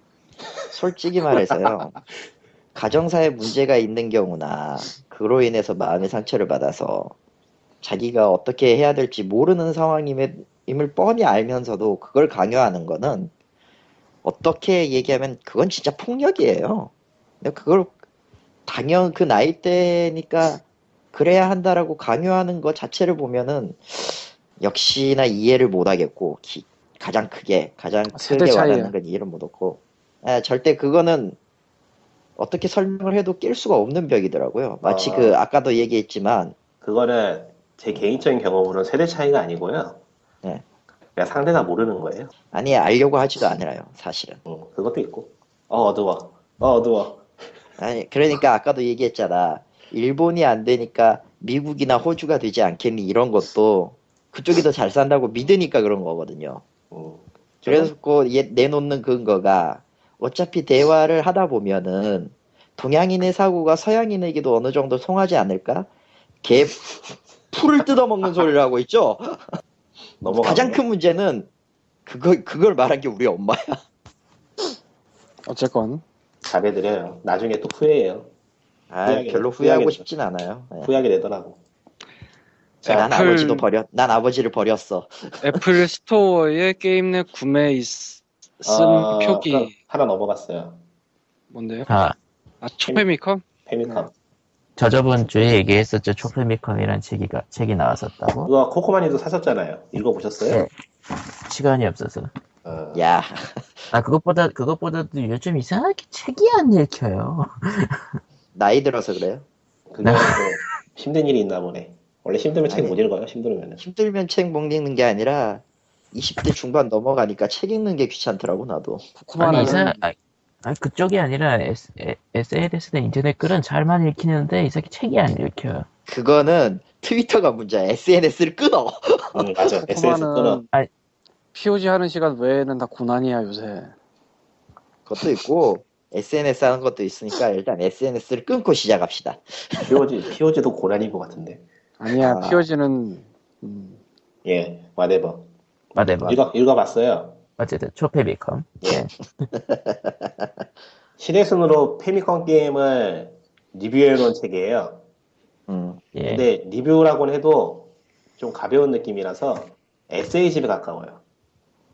솔직히 말해서요. 가정사에 문제가 있는 경우나 그로 인해서 마음의 상처를 받아서 자기가 어떻게 해야 될지 모르는 상황임을 임을 뻔히 알면서도 그걸 강요하는 거는 어떻게 얘기하면 그건 진짜 폭력이에요. 근데 그걸 당연 그 나이 때니까 그래야 한다라고 강요하는 것 자체를 보면은 역시나 이해를 못 하겠고 기- 가장 크게 가장 세대 크게. 와닿는 건 이해를 못 얻고 예, 절대 그거는 어떻게 설명을 해도 낄 수가 없는 벽이더라고요. 마치 아. 그 아까도 얘기했지만 그거는 제 개인적인 경험으로는 세대 차이가 아니고요. 네. 그냥 상대가 모르는 거예요. 아니 알려고 하지도 않아요 사실은. 응, 그것도 있고. 어, 어두워. 어, 어두워. 아니 그러니까 아까도 얘기했잖아. 일본이 안 되니까 미국이나 호주가 되지 않겠니 이런 것도 그쪽이 더 잘 산다고 믿으니까 그런 거거든요. 응. 그래서 그 얘- 내놓는 근거가 어차피 대화를 하다 보면은 동양인의 사고가 서양인에게도 어느 정도 통하지 않을까? 개 풀을 뜯어먹는 소리를 하고 있죠. 가장 큰 문제는 그거 그걸 말한 게 우리 엄마야. 어쨌건 잘해드려요. 나중에 또 후회해요. 아, 후회하게 별로 돼, 후회하고 후회하게 싶진 않아요. 예. 후회하게 되더라고. 난 애플- 아버지도 버렸, 난 아버지를 버렸어. 애플 스토어에 게임 내 구매 있, 쓴 아, 표기 하나, 넘어갔어요. 뭔데요? 아, 아 초패미컴? 패미컴. 저 저번 주에 얘기했었죠. 초패미컴이란 책이, 가- 책이 나왔었다고. 그거 코코마니도 사셨잖아요. 읽어보셨어요? 네. 시간이 없어서. 어, 야, 아, 그것보다, 그것보다도 요즘 이상하게 책이 안 읽혀요. 나이 들어서 그래요. 그게 또 힘든 일이 있나 보네. 원래 힘들면 책. 못 읽어요. 힘들면은. 힘들면 책 못 읽는 게 아니라 20대 중반 넘어가니까 책 읽는 게 귀찮더라고 나도. 아니, 코코마는 이상, 아, 아니, 그쪽이 아니라 S, SNS나 인터넷 글은 잘만 읽히는데 이 새끼 책이 안 읽혀요. 그거는 트위터가 문제야. SNS를 끊어. 응, 맞아. SS 끊어. 아니. POG 하는 시간 외에는 다 고난이야 요새. 그것도 있고 SNS 하는 것도 있으니까 일단 SNS를 끊고 시작합시다. POG, POG도 고난인 것 같은데. 아니야 아. POG는 음, 예, whatever. 마데바. 읽어, 읽어봤어요. 어쨌든 초페미컴. 예. 시대순으로 페미컴 게임을 리뷰해놓은 책이에요. 음, 예. 근데 리뷰라고는 해도 좀 가벼운 느낌이라서 에세이집에 가까워요.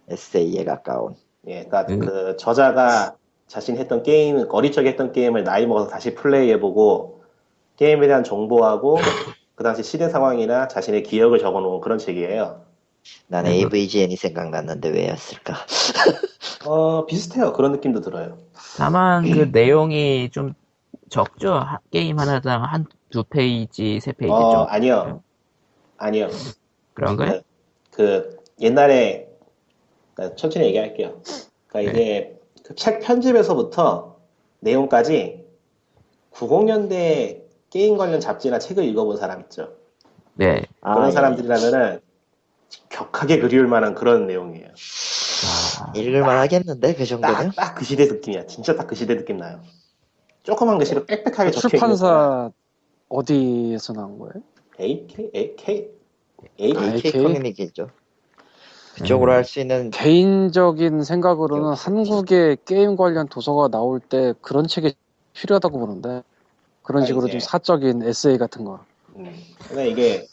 에세이에 가까운. 예, 그러니까 음. 그 저자가 자신 했던 게임, 어릴 적에 했던 게임을 나이 먹어서 다시 플레이해보고 게임에 대한 정보하고 그 당시 시대 상황이나 자신의 기억을 적어놓은 그런 책이에요. 난 음. AVGN이 생각났는데 왜였을까? 어, 비슷해요. 그런 느낌도 들어요. 다만 그 내용이 좀 적죠. 하- 게임 하나당 한 두 페이지, 세 페이지 어, 정도. 아니요. 아니요. 그런가요? 그, 그 옛날에 그러니까 천천히 얘기할게요. 그러니까 네. 이게 그 책 편집에서부터 내용까지 90년대 게임 관련 잡지나 책을 읽어본 사람 있죠. 네. 그런 아, 사람들이라면은 격하게 그리울 만한 그런 내용이에요. 아, 예. 읽을만 하겠는데 그 정도면? 딱 딱 그 시대 느낌이야. 진짜 딱 그 시대 느낌 나요. 조그만 글씨로 빽빽하게 적혀 있는 출판사 어디에서 나온 거예요? AK AK A 아, AK AK? 커뮤니티죠. 그쪽으로 음. 할수 있는 개인적인 생각으로는 한국에 게임 관련 도서가 나올 때 그런 책이 필요하다고 보는데 그런 아, 식으로 이제- 좀 사적인 에세이 같은 거. 음. 근데 이게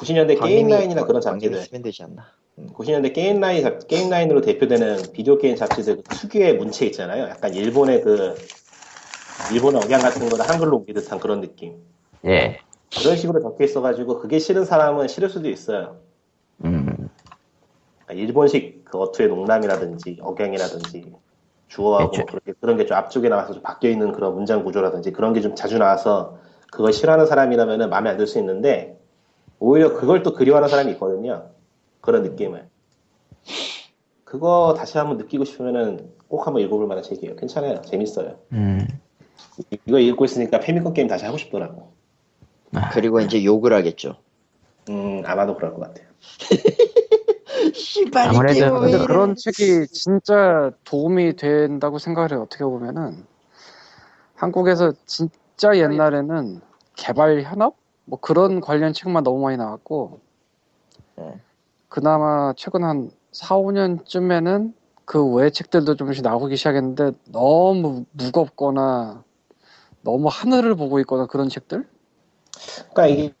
90년대 게임 라인이나 그런 잡지들 쓰면 되지 않나? 90년대 게임 라인 잡- 게임 라인으로 대표되는 비디오 게임 잡지들 그 특유의 문체 있잖아요. 약간 일본의 그 일본의 억양 같은 거를 한글로 옮기 듯한 그런 느낌. 예. 그런 식으로 적혀 있어가지고 그게 싫은 사람은 싫을 수도 있어요. 음. 그러니까 일본식 그 어투의 농담이라든지 억양이라든지 주어하고 애초- 그렇게 그런 게 좀 앞쪽에 나와서 좀 바뀌어 있는 그런 문장 구조라든지 그런 게 좀 자주 나와서 그걸 싫어하는 사람이라면 마음에 안 들 수 있는데 오히려 그걸 또 그리워하는 사람이 있거든요. 그런 느낌을. 그거 다시 한번 느끼고 싶으면은 꼭 한번 읽어볼 만한 책이에요. 괜찮아요. 재밌어요. 음. 이거 읽고 있으니까 페미콘 게임 다시 하고 싶더라고. 아, 그리고 이제 욕을 하겠죠. 음, 아마도 그럴 것 같아요. 씨발 아무래도 이게 왜 근데. 그런 책이 진짜 도움이 된다고 생각을 해요. 어떻게 보면은 한국에서 진짜 옛날에는 개발 현업 뭐 그런 관련 책만 너무 많이 나왔고 네. 그나마 최근 한 4, 5년쯤에는 그 외의 책들도 조금씩 나오기 시작했는데 너무 무겁거나 너무 하늘을 보고 있거나 그런 책들? 그러니까 이게,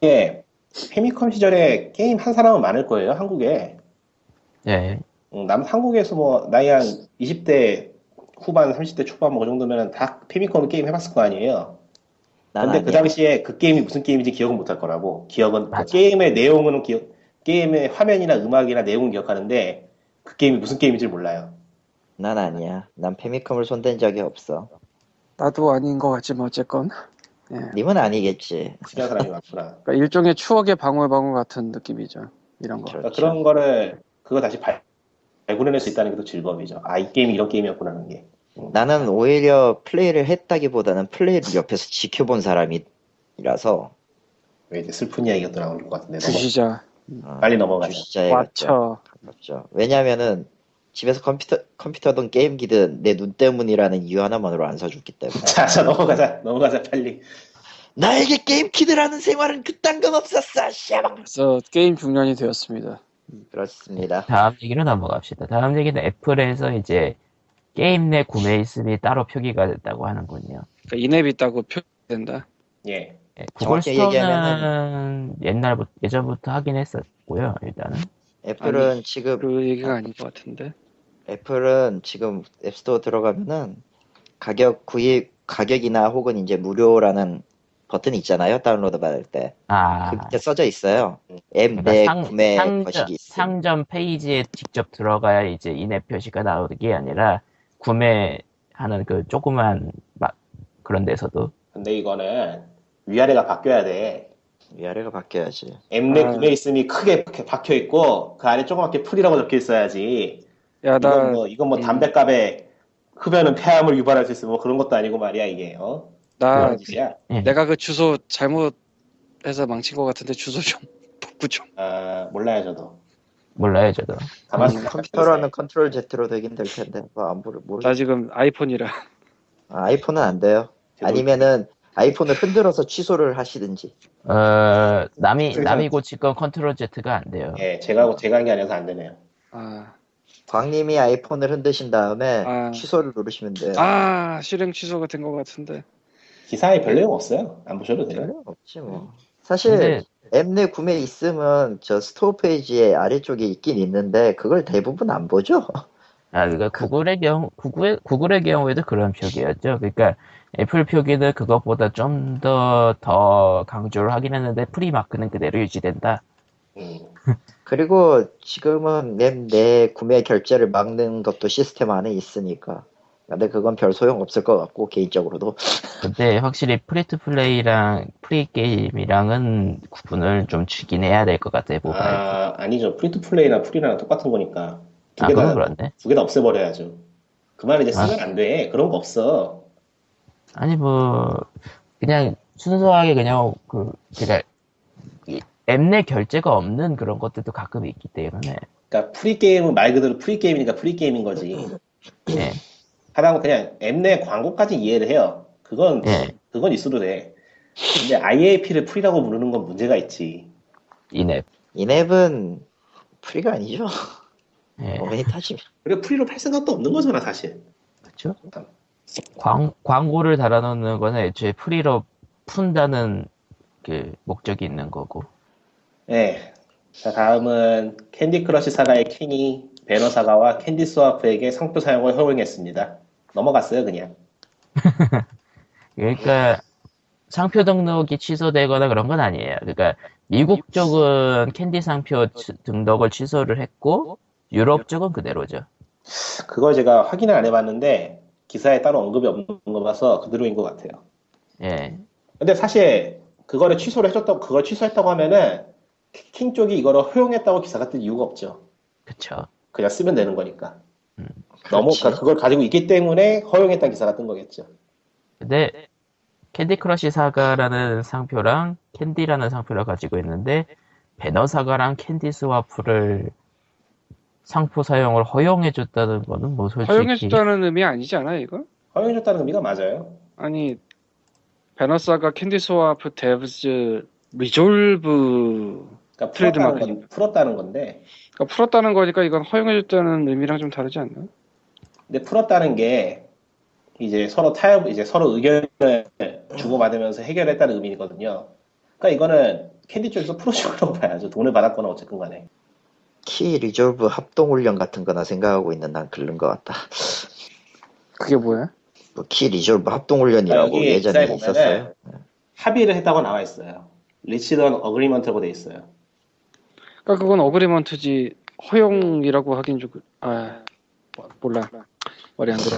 이게 페미콘 시절에 게임 한 사람은 많을 거예요. 한국에. 예. 음, 남 한국에서 뭐 나이 한 20대 후반, 30대 초반 뭐 그 정도면 다 페미콘 게임 해봤을 거 아니에요. 난 근데 그 아니야. 당시에 그 게임이 무슨 게임인지 기억은 못할 거라고. 기억은 맞아. 게임의 내용은 기억, 게임의 화면이나 음악이나 내용은 기억하는데 그 게임이 무슨 게임인지 몰라요. 난 아니야. 난 페미컴을 손댄 적이 없어. 나도 아닌 것 같지만 어쨌건 예. 님은 아니겠지. 특이한 사람이 많구나. 그러니까 일종의 추억의 방울방울 같은 느낌이죠. 이런 거. 그렇죠. 그러니까 그런 거를 그거 다시 발, 발굴해낼 수 있다는 게 또 즐거움이죠. 아 이 게임이 이런 게임이었구나 하는 게. 나는 오히려 플레이를 했다기보다는 플레이를 옆에서 지켜본 사람이라서 왜 이제 슬픈 이야기가 또 나오는 것 같은데 넘어, 주시자. 어, 빨리 넘어가자. 주시자에. 가깝죠. 왜냐면은 집에서 컴퓨터 컴퓨터든 게임기든 내 눈 때문이라는 이유 하나만으로 안 사줬기 때문에 자, 자 넘어가자. 넘어가자 빨리. 나에게 게임 kid라는 생활은 그딴 건 없었어. 씨발. 그래서 게임 중년이 되었습니다. 그렇습니다. 다음 얘기로 넘어갑시다. 다음 얘기는 애플에서 이제 게임 내 구매 있음이 따로 표기가 됐다고 하는군요. 그러니까 in-app이 있다고 표현된다. 예. 예, 구글 스토어는 얘기하면은- 옛날부터 예전부터 하긴 했었고요. 일단은 애플은 지금 그 얘기가 아닌 것 같은데. 애플은 지금 앱스토어 들어가면은 가격 구입 가격이나 혹은 이제 무료라는 버튼이 있잖아요. 다운로드 받을 때. 아 그 밑에 써져 있어요. 앱 그러니까 내 상, 구매 상점, 거식이 있어. 상점 페이지에 직접 들어가야 이제 in-app 표시가 나오는 게 아니라 구매하는 그 조그만 막 그런 데서도 근데 이거는 위아래가 바뀌어야 돼. 위아래가 바뀌어야지. 앱내 아. 구매 있음이 크게 박혀 있고 그 안에 조그맣게 풀이라고 적혀 있어야지. 야, 나 이건 뭐 이건 뭐 음. 담배값에 흡연은 폐암을 유발할 수 있어 뭐 그런 것도 아니고 말이야 이게. 어? 나 짓이야. 내가 그 주소 잘못해서 망친 것 같은데 주소 좀 복구 좀. 아 몰라요 저도. 몰라요 저도. 가만 음, 컴퓨터로 하면 control Z로 되긴 될 텐데 뭐안 모르 모르. 나 지금 아이폰이라. 아, 아이폰은 안 돼요. 아니면은 아이폰을 흔들어서 취소를 하시든지. 어 남이 그래서- 남이 고칠 건 control Z가 안 돼요. 예, 제가 제가 한게 아니어서 안 되네요. 아, 광님이 아이폰을 흔드신 다음에 아. 취소를 누르시면 돼요. 아 실행 취소가 된 것 같은데. 기사에 별 내용 없어요. 안 보셔도 돼요. 없지 뭐. 사실 앱내 구매 있으면 저 store 페이지의 아래쪽에 있긴 있는데 그걸 대부분 안 보죠. 아, 그러니까 구글의 경우, 구글, 구글의 경우에도 그런 표기였죠. 그러니까 애플 표기는 그것보다 좀 더, 더 강조를 하긴 했는데 free mark는 그대로 유지된다. 음. 그리고 지금은 앱내 구매 결제를 막는 것도 시스템 안에 있으니까. 근데 그건 별 소용 없을 것 같고 개인적으로도 근데 확실히 free to play랑 free 게임이랑은 구분을 좀 주긴 해야 될 것 같아요, 모바일. 아, 아니죠. free to play나 free랑 똑같은 거니까. 두 아, 개 그건 다, 그렇네. 두개 다 없애버려야죠. 그만 이제 쓰면 아. 안 돼. 그런 거 없어. 아니, 뭐, 그냥 순수하게 그냥, 그, 그니까, 앱내 결제가 없는 그런 것들도 가끔 있기 때문에, 그러니까 free 게임은 말 그대로 free 게임이니까 free 게임인 거지. 예, 하다면 그냥 앱내 광고까지 이해를 해요. 그건, 예, 그건 있어도 돼. 근데 IAP를 free라고 부르는 건 문제가 있지. 이앱, 이앱은 free가 아니죠. 예, 어머니 타시면 그리고 free로 팔 생각도 없는 거잖아, 사실. 그쵸? 광, 광고를 달아놓는 거는 애초에 free로 푼다는 그 목적이 있는 거고, 네. 자, 다음은 캔디 크러쉬 사가의 킹이 배너 사가와 캔디 스와이프에게 상표 사용을 허용했습니다. 넘어갔어요, 그냥. 그러니까 상표 등록이 취소되거나 그런 건 아니에요. 그러니까 미국 쪽은 캔디 상표 치- 등록을 취소를 했고 유럽 쪽은 그대로죠. 그걸 제가 확인을 안 해봤는데 기사에 따로 언급이 없는 거 봐서 그대로인 것 같아요. 예, 근데 사실 그거를 취소를 해줬다고 그걸 취소했다고 하면은 킹 쪽이 이거를 허용했다고 기사가 뜰 이유가 없죠. 그쵸. 그냥 쓰면 되는 거니까. 음. 너무 그렇지. 그러니까 그걸 가지고 있기 때문에 허용했다는 기사가 뜬 거겠죠. 근데 캔디 크러쉬 사가라는 상표랑 캔디라는 상표를 가지고 있는데 배너 사가랑 캔디 스와이프를 상표 사용을 허용해줬다는 거는 뭐 솔직히 허용해줬다는 의미 아니지 않아 이거? 허용해줬다는 의미가 맞아요. 아니 배너 사가 캔디 스와이프 devs resolve 그러니까 trade 풀었다는, mark니까. 건, 풀었다는 건데, 그러니까 풀었다는 거니까 이건 허용해줬다는 의미랑 좀 다르지 않나? 근데 풀었다는 게 이제 서로 타협, 이제 서로 의견을 주고받으면서 해결했다는 의미거든요. 그러니까 이거는 캔디 쪽에서 풀어준 거라고 봐야죠. 돈을 받았거나 어쨌든 간에. 키 리졸브 합동 훈련 같은 거나 생각하고 있는 난 그런 것 같다. 그게 뭐야? 뭐키 리졸브 합동 훈련이라고 아, 예전에 있었어요. 합의를 했다고 나와 있어요. reached an agreement라고 돼 있어요. 그러니까 그건 agreement지 허용이라고 하긴 좀 아, 몰라 말이 안 들어.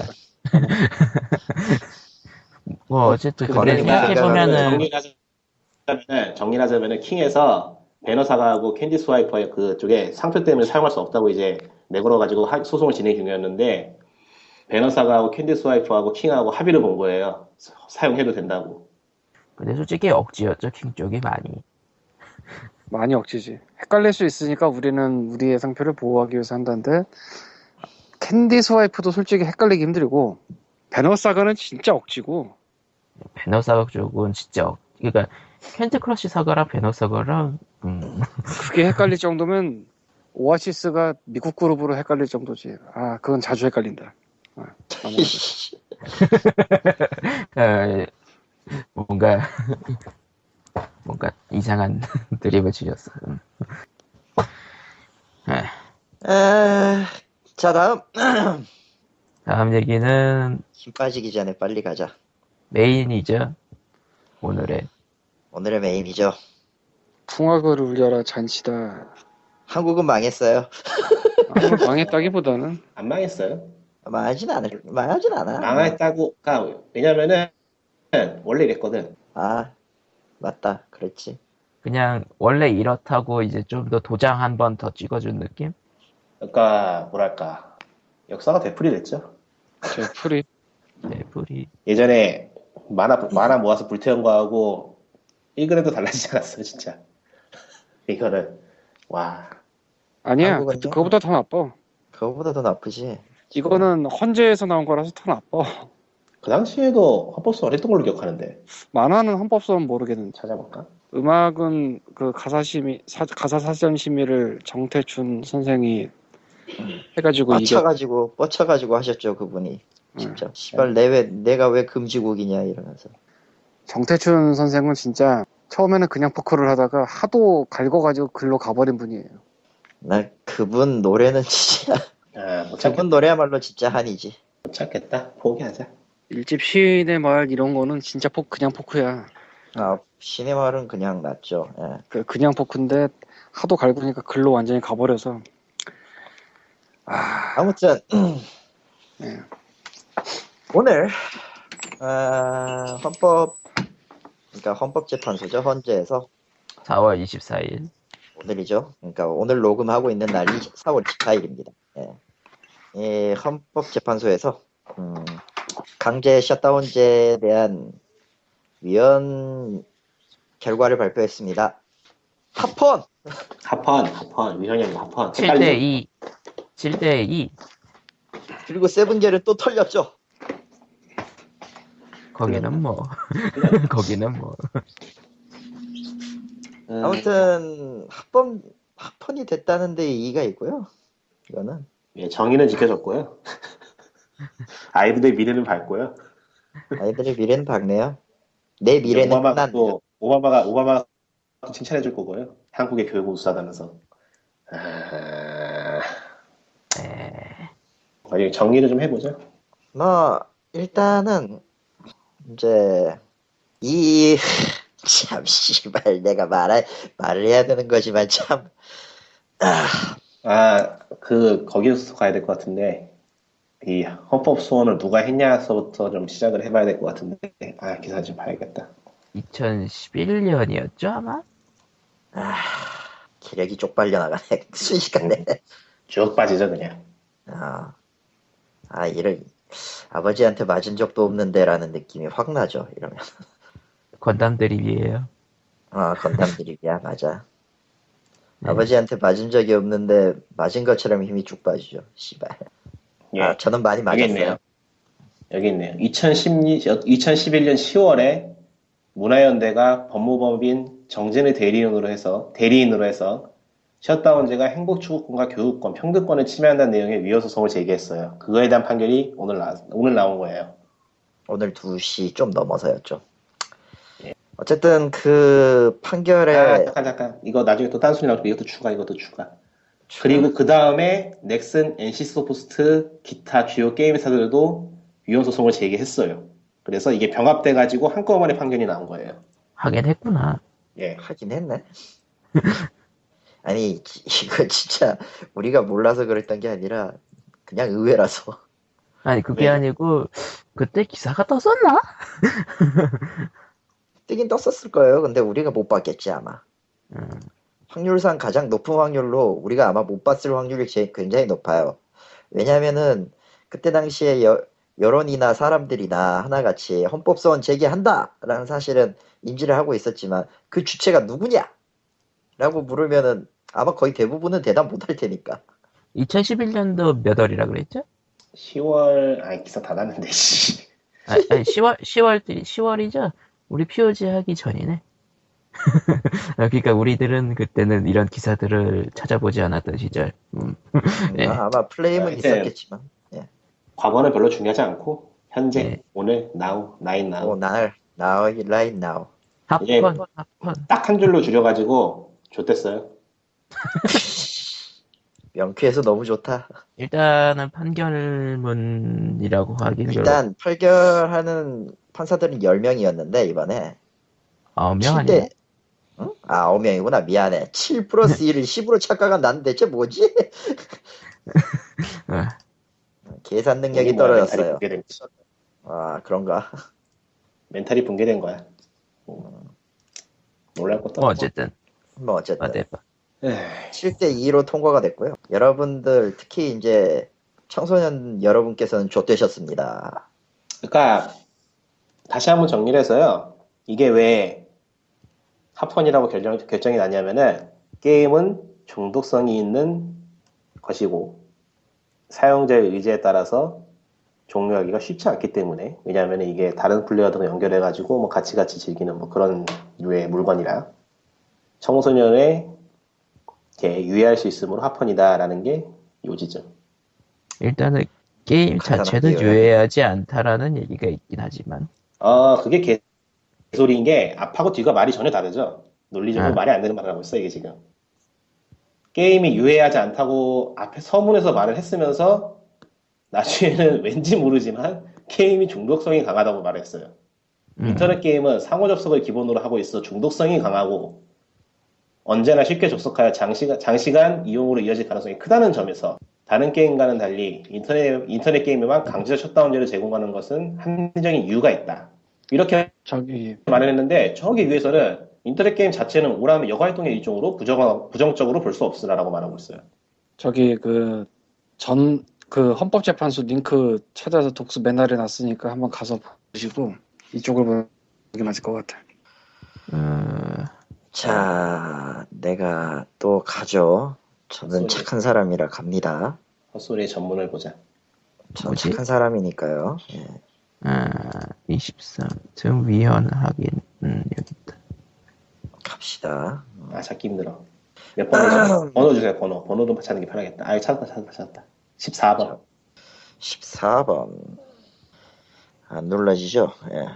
뭐 어쨌든 그 근데 그러니까 생각해보면은 정리하자면은, 정리하자면은 킹에서 배너 사가하고 캔디 스와이프의 그쪽에 상표 때문에 사용할 수 없다고 이제 내걸어 가지고 하- 소송을 진행 중이었는데 배너 사가하고 캔디 스와이프하고 킹하고 합의를 본 거예요. 사- 사용해도 된다고. 근데 솔직히 억지였죠 킹 쪽이 많이 많이 억지지. 헷갈릴 수 있으니까 우리는 우리의 상표를 보호하기 위해서 한다는데 캔디 스와이프도 솔직히 헷갈리기 힘들고 배너 사가는 진짜 억지고 배너 사가 쪽은 진짜 억- 그러니까 캔디 크러쉬 사가랑 배너 사가랑 음, 그게 헷갈릴 정도면 오아시스가 미국 그룹으로 헷갈릴 정도지. 아 그건 자주 헷갈린다. 아, 아무래도. 어, 뭔가 뭔가 이상한 드립을 치셨어. 음. 아, 아, 자 다음 다음 얘기는 힘 빠지기 전에 빨리 가자. 메인이죠. 오늘의 오늘의 메인이죠. 풍악을 울려라 잔치다. 한국은 망했어요. 아, 망했다기보다는 안 망했어요. 망하진 않을, 망하진 않아. 망했다고, 그러니까 왜냐면은 원래 이랬거든. 아, 맞다. 그렇지. 그냥 원래 이렇다고 이제 좀 더 도장 한 번 더 찍어준 느낌? 그러니까 뭐랄까 역사가 되풀이 됐죠. 제 풀이 네, 불이 예전에 만화 만화 모아서 불태운 거하고 1그램도 달라지지 않았어요, 진짜. 이거는 와 아니야. 그- 그거보다 더 나빠. 그거보다 더 나쁘지. 이거는 헌재에서 나온 거라서 더 나빠. 그 당시에도 헌법소원 했던 걸로 기억하는데 만화는 헌법서는 모르겠는데 찾아볼까? 음악은 그 가사 심의 사, 가사 사전 심의를 정태춘 선생이 해가지고 이게 뻗쳐가지고 뻗쳐가지고 하셨죠 그분이 음. 진짜 시발 내왜 내가 왜 금지곡이냐 이러면서 정태춘 선생은 진짜 처음에는 그냥 포크를 하다가 하도 갈궈가지고 글로 가버린 분이에요. 나 그분 노래는 진짜 아, 못 그분 노래야말로 진짜 한이지 못 찾겠다. 포기하자. 일집 시인의 말 이런 거는 진짜 포 그냥 포크야. 아 시네마는 그냥 낫죠 예. 그 그냥 포크인데 하도 갈구니까 글로 완전히 가버려서 아 아무튼 네. 오늘 아, 헌법 그러니까 헌법재판소죠 헌재에서 4월 24일. 오늘이죠. 그러니까 오늘 녹음하고 있는 날이 4월 14일입니다. 예. 이 헌법재판소에서 음, 강제 셧다운제에 대한 위헌 결과를 발표했습니다. 합헌! 하펀, 하펀, 위헌형 하펀. 7대2. 7대 2. 그리고 세븐계를 또 털렸죠. 거기는 뭐. 거기는 뭐. 음, 아무튼 합헌 합헌이 됐다는데 이의가 있고요. 이거는 예, 정의는 지켜졌고요. 아이들의 미래는 밝고요. 아이들의 미래는 밝네요. 내 미래는 오바마가 끝난. 또 오바마가 또 칭찬해 줄 거고요. 한국의 교육은 우수하다면서. 아, 에... 아니, 정리를 좀 해보죠. 뭐 일단은 이제 이 참 씨발 내가 말할 말을 해야 되는 거지만 참 아, 그 거기서 가야 될 것 같은데 이 헌법 소원을 누가 했냐서부터 좀 시작을 해봐야 될 것 같은데 아 기사 좀 봐야겠다. 2011년이었죠, 아마? 기력이 쪽팔려 나가네 순식간에 쭉 빠지죠 그냥. 아, 아 이런 아버지한테 맞은 적도 없는데라는 느낌이 확 나죠 이러면 건담 드립이에요. 아 건담 드립이야 맞아 네. 아버지한테 맞은 적이 없는데 맞은 것처럼 힘이 쭉 빠지죠 씨발 예, 아 저는 많이 여기 있네요. 맞았어요 여기 있네요. 2010, 2011년 10월에 문화연대가 법무법인 정진의 대리인으로 해서 대리인으로 해서 셧다운제가 행복추구권과 교육권, 평등권을 침해한다는 내용의 위헌 소송을 제기했어요. 그거에 대한 판결이 오늘 나 오늘 나온 거예요. 오늘 2시 좀 넘어서였죠. 예. 어쨌든 그 판결에 아, 잠깐 잠깐 이거 나중에 또 딴소리 나오고 이것도 추가 이것도 추가. 그리고 그 다음에 넥슨, NC소프트, 기타 주요 게임 회사들도 위헌 소송을 제기했어요. 그래서 이게 병합돼 가지고 한꺼번에 판결이 나온 거예요. 하긴 했구나. 예. 하긴 했네. 아니 지- 이거 진짜 우리가 몰라서 그랬던 게 아니라 그냥 의외라서 아니, 그게 왜? 아니고, 그때 기사가 떴었나? 뜨긴 떴었을 거예요. 근데 우리가 못 봤겠지 아마. 음, 확률상 가장 높은 확률로 우리가 아마 못 봤을 확률이 제- 굉장히 높아요. 왜냐면은 그때 당시에 여, 여론이나 사람들이나 하나같이 헌법소원 제기한다라는 사실은 인지를 하고 있었지만 그 주체가 누구냐? 라고 물으면은 아마 거의 대부분은 대답 못할 테니까. 2011년도 몇 월이라 그랬죠? 10월 아니 기사 다 났는데 씨. 아, 아니, 10월, 10월, 10월이죠? 우리 POG 하기 전이네. 아, 그러니까 우리들은 그때는 이런 기사들을 찾아보지 않았던 시절. 음, 네. 아, 아마 플레임은 있었겠지만. 과거는 별로 중요하지 않고 현재 네. 오늘 now 나인 now 오, 날, now, right now. 예. 합헌, 합헌. 딱한 줄로 줄여가지고 좋댔어요. 명쾌해서 너무 좋다. 일단은 판결문이라고 하기는 일단 판결하는 판사들은 10명이었는데 이번에 9명 7대 아니야? 응? 아 9명이구나 미안해 7 플러스 1을 10으로 착각한 나는 대체 뭐지? 어, 계산 능력이 떨어졌어요 아 그런가 멘탈이 붕괴된 거야. 음, 놀랄 것도 뭐 없고. 어쨌든 뭐 어쨌든. 어쨌든 7대 2로 통과가 됐고요. 여러분들 특히 이제 청소년 여러분께서는 좆되셨습니다. 그러니까 다시 한번 정리를 해서요. 이게 왜 합헌이라고 결정, 결정이 나냐면은 게임은 중독성이 있는 것이고 사용자의 의지에 따라서 종료하기가 쉽지 않기 때문에 왜냐하면 이게 다른 플레이어들과 연결해가지고 뭐 같이 같이 즐기는 뭐 그런 류의 물건이라 청소년의 유의할 수 있으므로 합헌이다라는 게 요지죠. 일단은 게임 자체는. 유해하지 않다라는 얘기가 있긴 하지만 아, 그게 개소리인 게 앞하고 뒤가 말이 전혀 다르죠. 논리적으로 아. 말이 안 되는 말을 하고 있어, 이게 지금. 게임이 유해하지 않다고 앞에 서문에서 말을 했으면서 나중에는 왠지 모르지만 게임이 중독성이 강하다고 말했어요. 음, 인터넷 게임은 상호 접속을 기본으로 하고 있어 중독성이 강하고 언제나 쉽게 접속하여 장시간, 장시간 이용으로 이어질 가능성이 크다는 점에서 다른 게임과는 달리 인터넷, 인터넷 게임에만 강제 셧다운제를 제공하는 것은 합리적인 이유가 있다. 이렇게 저기 말을 했는데 저기 위에서는 인터넷 게임 자체는 오라면 여가 활동의 일종으로 부정, 부정적으로 볼 수 없으라고 말하고 있어요. 저기 그 전 그 헌법재판소 링크 찾아서 독서 맨날에 놨으니까 한번 가서 보시고 이쪽을 보는 게 맞을 것 같아. 어, 자, 내가 또 가죠. 저는 헛소리. 착한 사람이라 갑니다. 헛소리의 전문을 보자. 전 뭐지? 착한 사람이니까요. 예. 아, 23 등 위헌 확인 음, 여기 있다 갑시다. 아, 찾기 힘들어. 몇 번이죠? 번호 주세요, 번호. 번호도 찾는 게 편하겠다. 아, 찾았다, 찾았다, 찾았다. 14번. 14번. 안 눌러지죠? 예.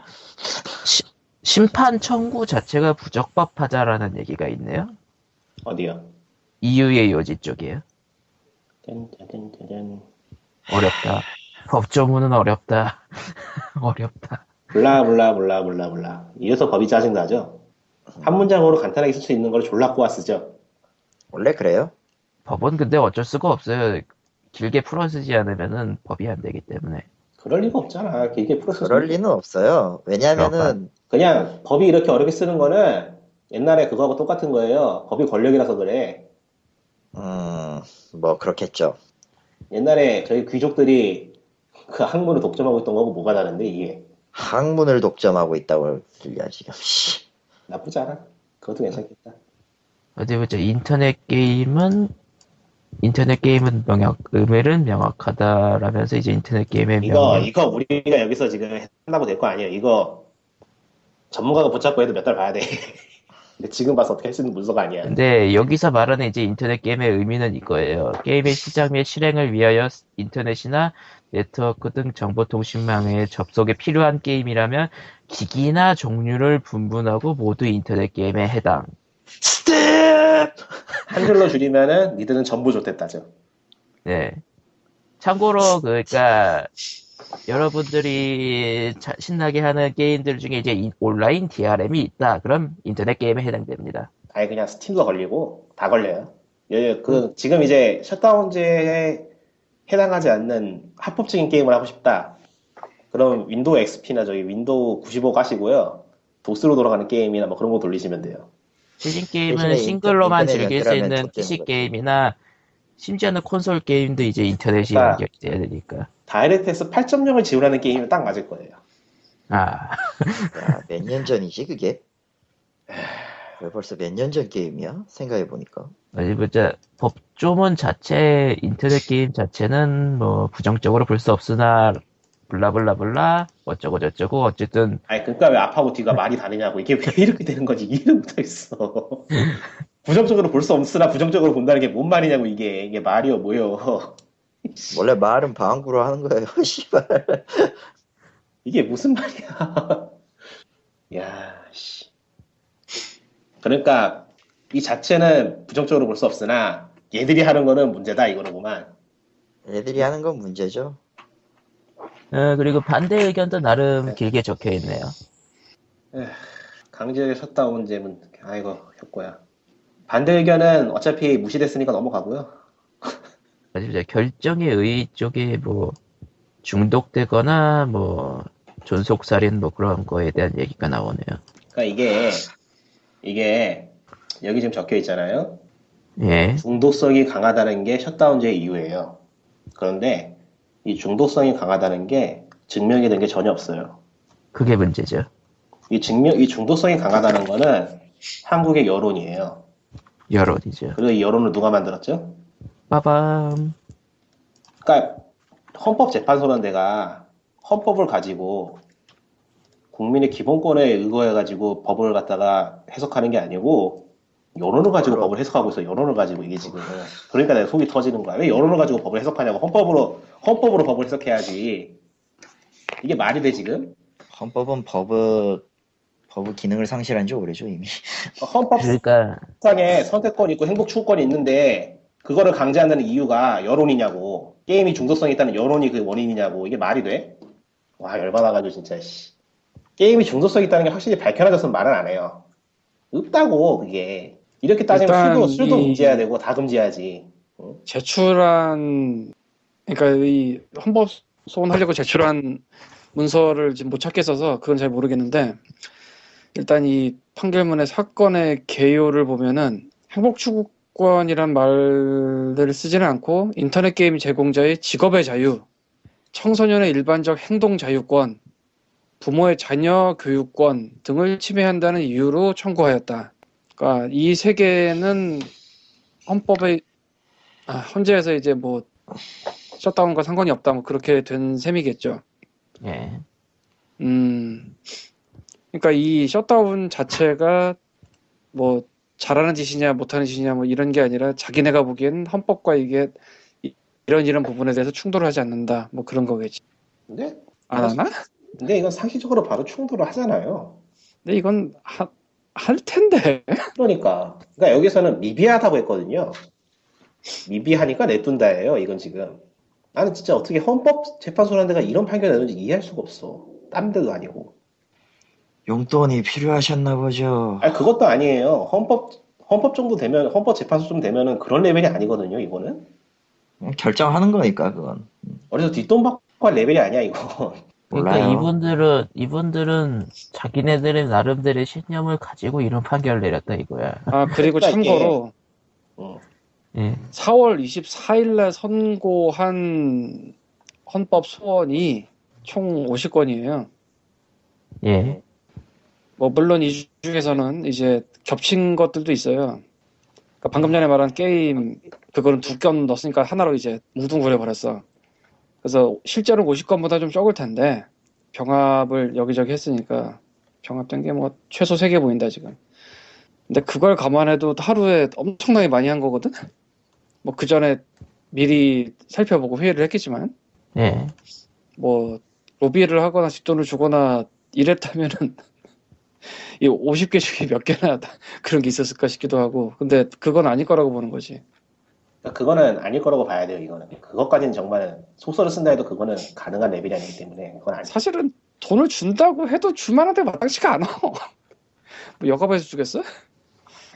심판 청구 자체가 부적법하다라는 얘기가 있네요 어디요? EU의 요지 쪽이에요 짠짠짠짠. 어렵다 법조문은 어렵다 어렵다 몰라, 몰라, 몰라, 몰라, 몰라. 이래서 법이 짜증나죠? 한 문장으로 간단하게 쓸 수 있는 걸 졸라 꼬아 쓰죠? 원래 그래요? 법은 근데 어쩔 수가 없어요 길게 풀어 쓰지 않으면은 법이 안 되기 때문에 그럴 리가 없잖아. 길게 풀어서. 그럴 리는 없어요. 왜냐면은 그냥 법이 이렇게 어렵게 쓰는 거는 옛날에 그거하고 똑같은 거예요. 법이 권력이라서 그래. 음, 뭐 그렇겠죠. 옛날에 저희 귀족들이 그 학문을 독점하고 있던 거하고 뭐가 다른데 이게 학문을 독점하고 있다고 들려 지금. 씨. 나쁘지 않아. 그것도 괜찮겠다. 어디 보자 인터넷 게임은 인터넷 게임은 명확 의미는 명확하다라면서 이제 인터넷 게임의 이거 명확 이거 우리가 여기서 지금 한다고 될 거 아니에요. 이거 전문가가 붙잡고 해도 몇 달 봐야 돼. 근데 지금 봐서 어떻게 할 수 있는 문서가 아니야. 근데 여기서 말하는 이제 인터넷 게임의 의미는 이거예요. 게임의 시작 및 실행을 위하여 인터넷이나 네트워크 등 정보통신망에 접속에 필요한 게임이라면 기기나 종류를 불문하고 모두 인터넷 게임에 해당. 스텝! 한 줄로 줄이면은 니들은 전부 좆됐다죠. 네. 참고로 그러니까 여러분들이 자- 신나게 하는 게임들 중에 이제 이- 온라인 DRM이 있다. 그럼 인터넷 게임에 해당됩니다. 아예 그냥 스팀도 걸리고 다 걸려요. 예, 그 지금 이제 셧다운제에 해당하지 않는 합법적인 게임을 하고 싶다. 그럼 윈도우 XP나 저기 윈도우 95 가시고요. 도스로 돌아가는 게임이나 뭐 그런 거 돌리시면 돼요. 실진 게임은 싱글로만 즐길 수 있는 PC. 게임이나 심지어는 콘솔 게임도 이제 인터넷이 아. 연결이 돼야 되니까. 다이렉트X 8.0을 지원하는 게임이면 딱 맞을 거예요. 아, 야, 몇년 전이지 그게? 왜 벌써 몇 년 전 게임이야? 생각해 보니까. 어디 보자. 법조문 자체, 인터넷 게임 자체는 뭐 부정적으로 볼 수 없으나, 블라블라블라, 어쩌고 저쩌고, 어쨌든, 아니 그러니까 왜 앞하고 뒤가 말이 다르냐고 이게 왜 이렇게 되는 건지 이해를 못하겠어. 부정적으로 볼 수 없으나 부정적으로 본다는 게 뭔 말이냐고 이게 이게 말이요 뭐요. 원래 말은 방구로 하는 거예요. 씨발. 이게 무슨 말이야. 야, 씨. 그러니까 이 자체는 부정적으로 볼 수 없으나 얘들이 하는 거는 문제다 이거로구만. 애들이 하는 건 문제죠. 어, 그리고 반대 의견도 나름 길게 적혀 있네요. 강제 셧다운제문 아이고 효과야. 반대 의견은 어차피 무시됐으니까 넘어가고요. 보자. 결정의 의 쪽에 뭐, 중독되거나, 뭐, 존속살인 뭐 그런 거에 대한 얘기가 나오네요. 그러니까 이게 이게 여기 지금 적혀 있잖아요. 예. 중독성이 강하다는 게 셧다운제의 이유예요. 그런데 이 중독성이 강하다는 게 증명이 된 게 전혀 없어요. 그게 문제죠. 이 증명, 이 중독성이 강하다는 거는 한국의 여론이에요. 여론이죠. 그리고 이 여론을 누가 만들었죠? 빠밤. 그러니까 헌법재판소라는 데가 헌법을 가지고 국민의 기본권에 의거해가지고 법을 갖다가 해석하는 게 아니고 여론을 가지고 법을 해석하고 있어. 여론을 가지고 이게 지금. 그러니까 내가 속이 터지는 거야. 왜 여론을 가지고 법을 해석하냐고. 헌법으로 헌법으로 법을 해석해야지. 이게 말이 돼 지금? 헌법은 법의 법의 기능을 상실한 지 오래죠 이미. 헌법상에 그러니까 선택권이 있고 행복 추구권이 있는데 그거를 강제한다는 이유가 여론이냐고. 게임이 중독성이 있다는 여론이 그 원인이냐고. 이게 말이 돼? 와 열받아가지고 진짜. 씨. 게임이 중독성이 있다는 게 확실히 밝혀놔졌으면 말은 안 해요. 없다고 그게. 이렇게 따지면 술도 술도 이- 금지해야 되고 다 금지해야지. 제출한 그러니까 이 헌법 소원하려고 제출한 문서를 지금 못 찾겠어서 그건 잘 모르겠는데 일단 이 판결문의 사건의 개요를 보면은 행복 추구권이란 말들을 쓰지는 않고 인터넷 게임 제공자의 직업의 자유, 청소년의 일반적 행동 자유권, 부모의 자녀 교육권 등을 침해한다는 이유로 청구하였다. 그러니까 이세 개는 헌법의 아, 헌재에서 이제 뭐 셧다운과 상관이 없다 뭐 그렇게 된 셈이겠죠. 예. 음, 그러니까 이 셧다운 자체가 뭐 잘하는 짓이냐 못하는 짓이냐 뭐 이런 게 아니라 자기네가 보기엔 헌법과 이게 이- 이런 이런 부분에 대해서 충돌하지 않는다 뭐 그런 거겠지. 근데 안 하나? 근데 이건 상식적으로 바로 충돌을 하잖아요. 근데 이건 하, 할 텐데. 그러니까. 그러니까 여기서는 미비하다고 했거든요. 미비하니까 내둔다예요. 이건 지금. 나는 진짜 어떻게 헌법 재판소라는 데가 이런 판결 내는지 이해할 수가 없어. 딴 데도 아니고. 용돈이 필요하셨나 보죠. 아니 그것도 아니에요. 헌법 헌법 정도 되면 헌법 재판소 좀 되면은 그런 레벨이 아니거든요. 이거는 음, 결정하는 거니까 그건. 어디서 뒷돈 받고 할 레벨이 아니야 이거. 그러니까 몰라요. 이분들은 이분들은 자기네들의 나름대로의 신념을 가지고 이런 판결을 내렸다 이거야. 아 그리고 그러니까 참고로 음. 예. 4월 24일날 선고한 헌법 소원이 총 50건이에요. 예. 뭐 물론 이 중에서는 이제 겹친 것들도 있어요. 그러니까 방금 전에 말한 게임 그거는 두 건 넣었으니까 하나로 이제 뭉뚱그려 버렸어. 그래서 실제로 50건보다 좀 적을 텐데 병합을 여기저기 했으니까 병합된 게 뭐 최소 3개 보인다 지금. 근데 그걸 감안해도 하루에 엄청나게 많이 한 거거든. 뭐 그 전에 미리 살펴보고 회의를 했겠지만 예. 뭐 로비를 하거나 뒷돈을 주거나 이랬다면은 이 50개 중에 몇 개나 그런 게 있었을까 싶기도 하고 근데 그건 아닐 거라고 보는 거지 그러니까 그거는 아닐 거라고 봐야 돼요. 이거는 그것까지는 정말 속설을 쓴다 해도 그거는 가능한 레벨이 아니기 때문에 그건 아니. 사실은 돈을 준다고 해도 줄만한데 마땅치가 않아 뭐 여가부에서 주겠어?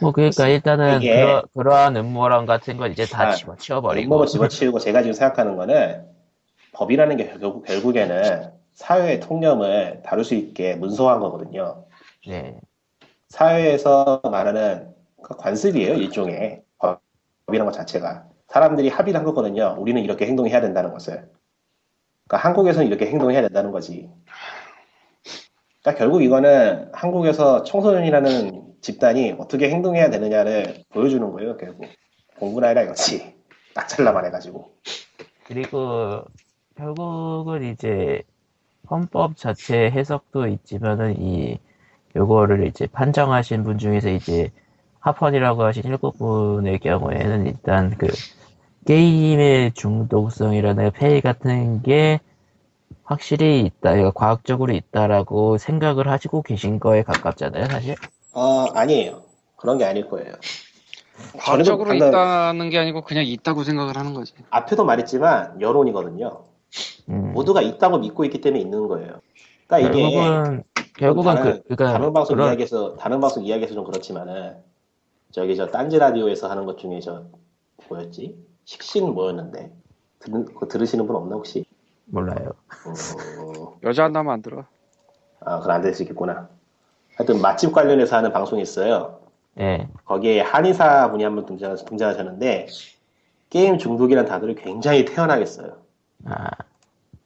뭐 그러니까 일단은 이게- 그러, 그러한 음모론 같은 건 이제 다 아, 집어치워버리고 잇몸을 집어치우고 제가 지금 생각하는 거는 법이라는 게 결국, 결국에는 사회의 통념을 다룰 수 있게 문서화한 거거든요. 예. 사회에서 말하는 그 관습이에요, 일종의. 법이라는 것 자체가. 사람들이 합의를 한 거거든요. 우리는 이렇게 행동해야 된다는 것을. 그러니까 한국에서는 이렇게 행동해야 된다는 거지. 그러니까 결국 이거는 한국에서 청소년이라는 집단이 어떻게 행동해야 되느냐를 보여주는 거예요, 결국. 공부나 해라 이거지. 딱 잘라만 해가지고. 그리고 결국은 이제 헌법 자체 해석도 있지만은 이 요거를 이제 판정하신 분 중에서 이제 하펀이라고 하신 일곱 분의 경우에는 일단 그 게임의 중독성이라는 폐해 같은 게 확실히 있다, 그러니까 과학적으로 있다라고 생각을 하시고 계신 거에 가깝잖아요, 사실. 어, 아니에요. 그런 게 아닐 거예요. 과학적으로 방금- 있다는 게 아니고 그냥 있다고 생각을 하는 거지 앞에도 말했지만 여론이거든요. 음. 모두가 있다고 믿고 있기 때문에 있는 거예요. 그러니까 이게 결국은 결국은 다른, 그, 그러니까 다른 방송 그런- 이야기에서 다른 방송 이야기에서 좀 그렇지만은 저기 저 딴지 라디오에서 하는 것 중에 저 뭐였지 식신 뭐였는데 들, 그거 들으시는 분 없나 혹시? 몰라요. 어, 여자 안 나면 안 들어 아 그건 안 될 수 있겠구나. 하여튼 맛집 관련해서 하는 방송이 있어요. 예. 거기에 한의사 분이 한분 등장, 등장하셨는데 게임 중독이라는 단어를 굉장히 태연하게 써요. 아,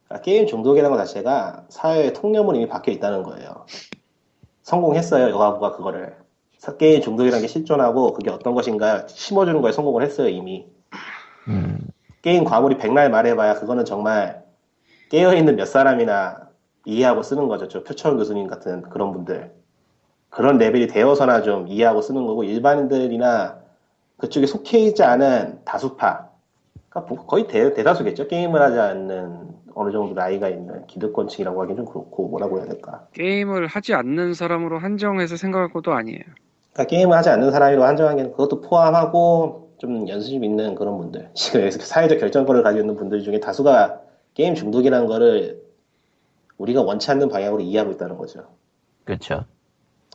그러니까 게임 중독이라는 것 자체가 사회의 통념으로 이미 박혀 있다는 거예요. 성공했어요, 여가부가 그거를. 사- 게임 중독이라는 게 실존하고 그게 어떤 것인가 심어주는 거에 성공을 했어요, 이미. 음, 게임 과몰이 백날 말해봐야 그거는 정말 깨어있는 몇 사람이나 이해하고 쓰는 거죠. 저 표철 교수님 같은 그런 분들. 그런 레벨이 되어서나 좀 이해하고 쓰는 거고 일반인들이나 그쪽에 속해 있지 않은 다수파 그러니까 뭐 거의 대, 대다수겠죠 게임을 하지 않는 어느 정도 나이가 있는 기득권층이라고 하긴 좀 그렇고 뭐라고 해야 될까 게임을 하지 않는 사람으로 한정해서 생각할 것도 아니에요. 그러니까 게임을 하지 않는 사람으로 한정한 게 그것도 포함하고 좀 연습 있는 그런 분들 지금 여기서 사회적 결정권을 가지고 있는 분들 중에 다수가 게임 중독이라는 거를 우리가 원치 않는 방향으로 이해하고 있다는 거죠. 그렇죠.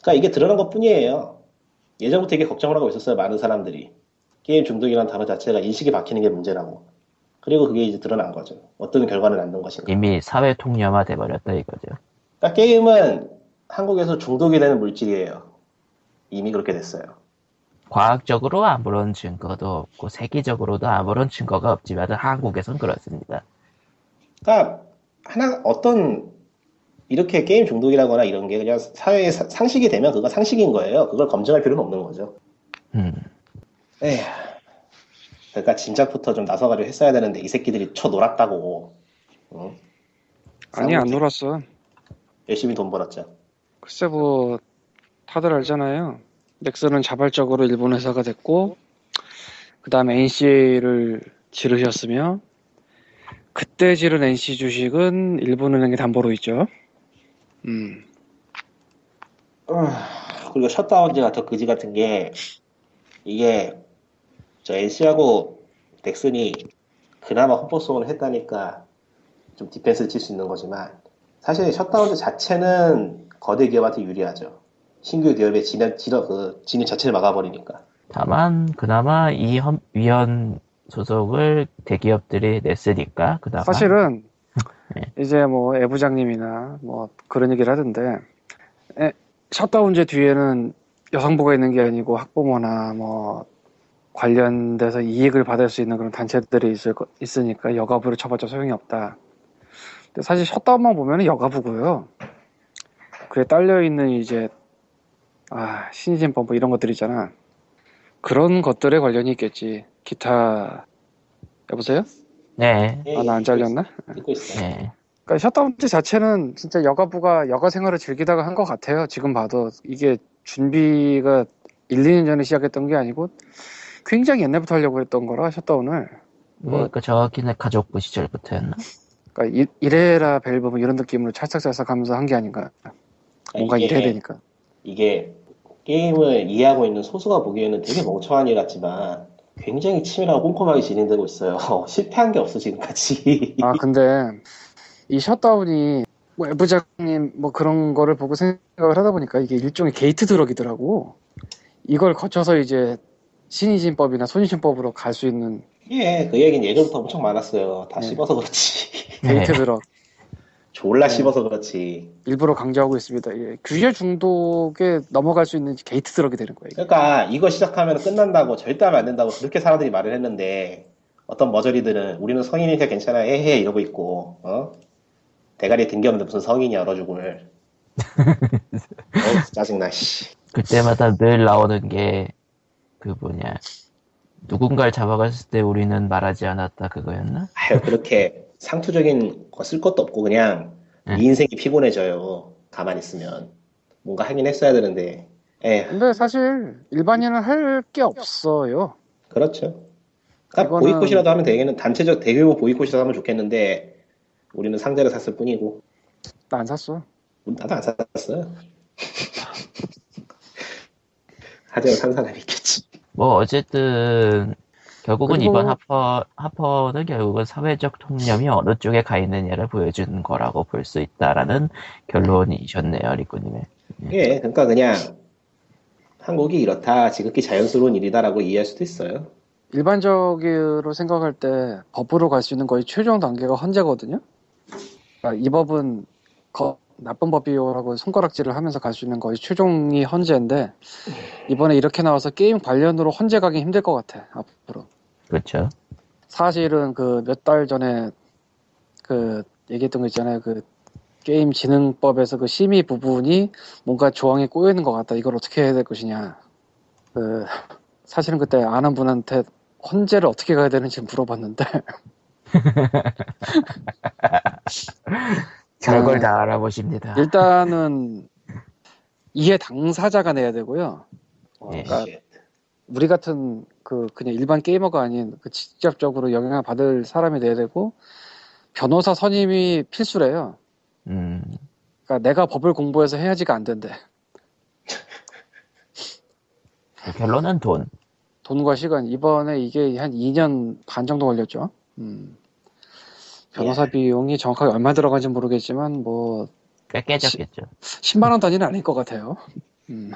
그러니까 이게 드러난 것 뿐이에요. 예전부터 이게 걱정을 하고 있었어요. 많은 사람들이. 게임 중독이라는 단어 자체가 인식이 박히는 게 문제라고. 그리고 그게 이제 드러난 거죠. 어떤 결과를 낳는 것인가. 이미 사회 통념화 돼버렸다 이거죠. 그러니까 게임은 한국에서 중독이 되는 물질이에요. 이미 그렇게 됐어요. 과학적으로 아무런 증거도 없고 세계적으로도 아무런 증거가 없지만 한국에선 그렇습니다. 그러니까 하나 어떤 이렇게 게임 중독이라거나 이런 게 그냥 사회의 사- 상식이 되면 그거 상식인 거예요. 그걸 검증할 필요는 없는 거죠. 음, 에휴. 그러니까 진작부터 좀 나서가지고 했어야 되는데 이 새끼들이 쳐 놀았다고. 응? 아니 안 놀았어. 열심히 돈 벌었죠. 글쎄 뭐 다들 알잖아요. 넥슨은 자발적으로 일본 회사가 됐고 그 다음에 NCA를 지르셨으며 그때 지른 NC 주식은 일본은행에 담보로 있죠. 음, 그리고 셧다운제가 더 그지 같은 게 이게 저 NC하고 넥슨이 그나마 홈포송을 했다니까 좀 디펜스를 칠수 있는 거지만 사실 셧다운제 자체는 거대 기업한테 유리하죠. 신규 기업의 진입, 진입, 그 진입 자체를 막아버리니까. 다만 그나마 이 헌- 위원 소속을 대기업들이 냈으니까 그나마 사실은 네. 이제 뭐 애 부장님이나 뭐 그런 얘기를 하던데 에, 셧다운제 뒤에는 여성부가 있는 게 아니고 학부모나 뭐 관련돼서 이익을 받을 수 있는 그런 단체들이 있을 거- 있으니까 여가부를 쳐봤자 소용이 없다. 근데 사실 셧다운만 보면 여가부고요. 그에 딸려 있는 이제 아 신진법 뭐 이런 것들 있잖아. 그런 것들에 관련이 있겠지. 기타 여보세요? 네, 아 나 안 잘렸나? 듣고 있어요. 네. 그러니까 셧다운제 자체는 진짜 여가부가 여가 생활을 즐기다가 한 것 같아요. 지금 봐도 이게 준비가 1, 2년 전에 시작했던 게 아니고 굉장히 옛날부터 하려고 했던 거라 셧다운을. 뭐, 그 정확히는 가족부 시절부터였나? 그러니까 이- 일해라 밸브 뭐 이런 느낌으로 찰싹찰싹 하면서 한 게 아닌가. 뭔가 이게- 일해야 되니까. 이게 게임을 이해하고 있는 소수가 보기에는 되게 멍청한 일 같지만 굉장히 치밀하고 꼼꼼하게 진행되고 있어요. 실패한 게 없어 지금까지. 아 근데 이 셧다운이 뭐 외부장님 뭐 그런 거를 보고 생각을 하다 보니까 이게 일종의 gate drug이더라고. 이걸 거쳐서 이제 신의진법이나 손인춘법으로 갈 수 있는 예, 그 얘기는 예전부터 엄청 많았어요. 다 네. 씹어서 그렇지. 게이트 네. drug. 졸라 네. 씹어서 그렇지. 일부러 강조하고 있습니다. 예, 규제 중독에 넘어갈 수 있는 gate drug이 되는 거예요. 이게. 그러니까 이거 시작하면 끝난다고 절대 하면 안 된다고 그렇게 사람들이 말을 했는데 어떤 머저리들은 우리는 성인이니까 괜찮아 에헤 이러고 있고 어? 대가리에 든게 없는데 무슨 성인이야 얼어 죽을 어 짜증나 씨 그때마다 늘 나오는 게 그 뭐냐 누군가를 잡아갔을 때 우리는 말하지 않았다 그거였나? 아유 그렇게 상투적인 거 쓸 것도 없고 그냥 응. 이 인생이 피곤해져요 가만히 있으면 뭔가 하긴 했어야 되는데 에 근데 사실 일반인은 할 게 없어요. 그렇죠 딱 이거는- 보이콧이라도 하면 되겠는 단체적 대규모 보이콧이라도 하면 좋겠는데 우리는 상자를 샀을 뿐이고 나 안 샀어. 나도 안 샀어요. 하지만 산 사람이 있겠지. 뭐 어쨌든 결국은 그리고- 이번 하퍼 하퍼는 결국은 사회적 통념이 어느 쪽에 가 있느냐를 보여주는 거라고 볼 수 있다라는 결론이셨네요, 리꾸님의. 예, 그러니까 그냥 한국이 이렇다, 지극히 자연스러운 일이다라고 이해할 수도 있어요. 일반적으로 생각할 때 법으로 갈 수 있는 거의 최종 단계가 헌재거든요. 그러니까 이 법은 거- 나쁜 법이요라고 손가락질을 하면서 갈 수 있는 거의 최종이 헌재인데 이번에 이렇게 나와서 게임 관련으로 헌재 가기 힘들 것 같아 앞으로. 그렇죠. 사실은 그 몇 달 전에 그 얘기했던 거 있잖아요. 그 게임 진흥법에서 그 심의 부분이 뭔가 조항에 꼬여 있는 것 같다. 이걸 어떻게 해야 될 것이냐. 그 사실은 그때 아는 분한테 헌재를 어떻게 가야 되는지 물어봤는데 별걸 아. 다 알아보십니다. 일단은 이해 당사자가 내야 되고요. 예. 그러니까 shit. 우리 같은 그 그냥 일반 게이머가 아닌 그 직접적으로 영향을 받을 사람이 돼야 되고 변호사 선임이 필수래요. 음, 그러니까 내가 법을 공부해서 해야지가 안 된대. 결론은 돈. 돈과 시간 이번에 이게 한 2년 반 정도 걸렸죠. 음. 변호사 비용이 정확하게 얼마 들어간지 모르겠지만 뭐 꽤 깨졌겠죠. 10 만 원 단위는 아닐 것 같아요. 음.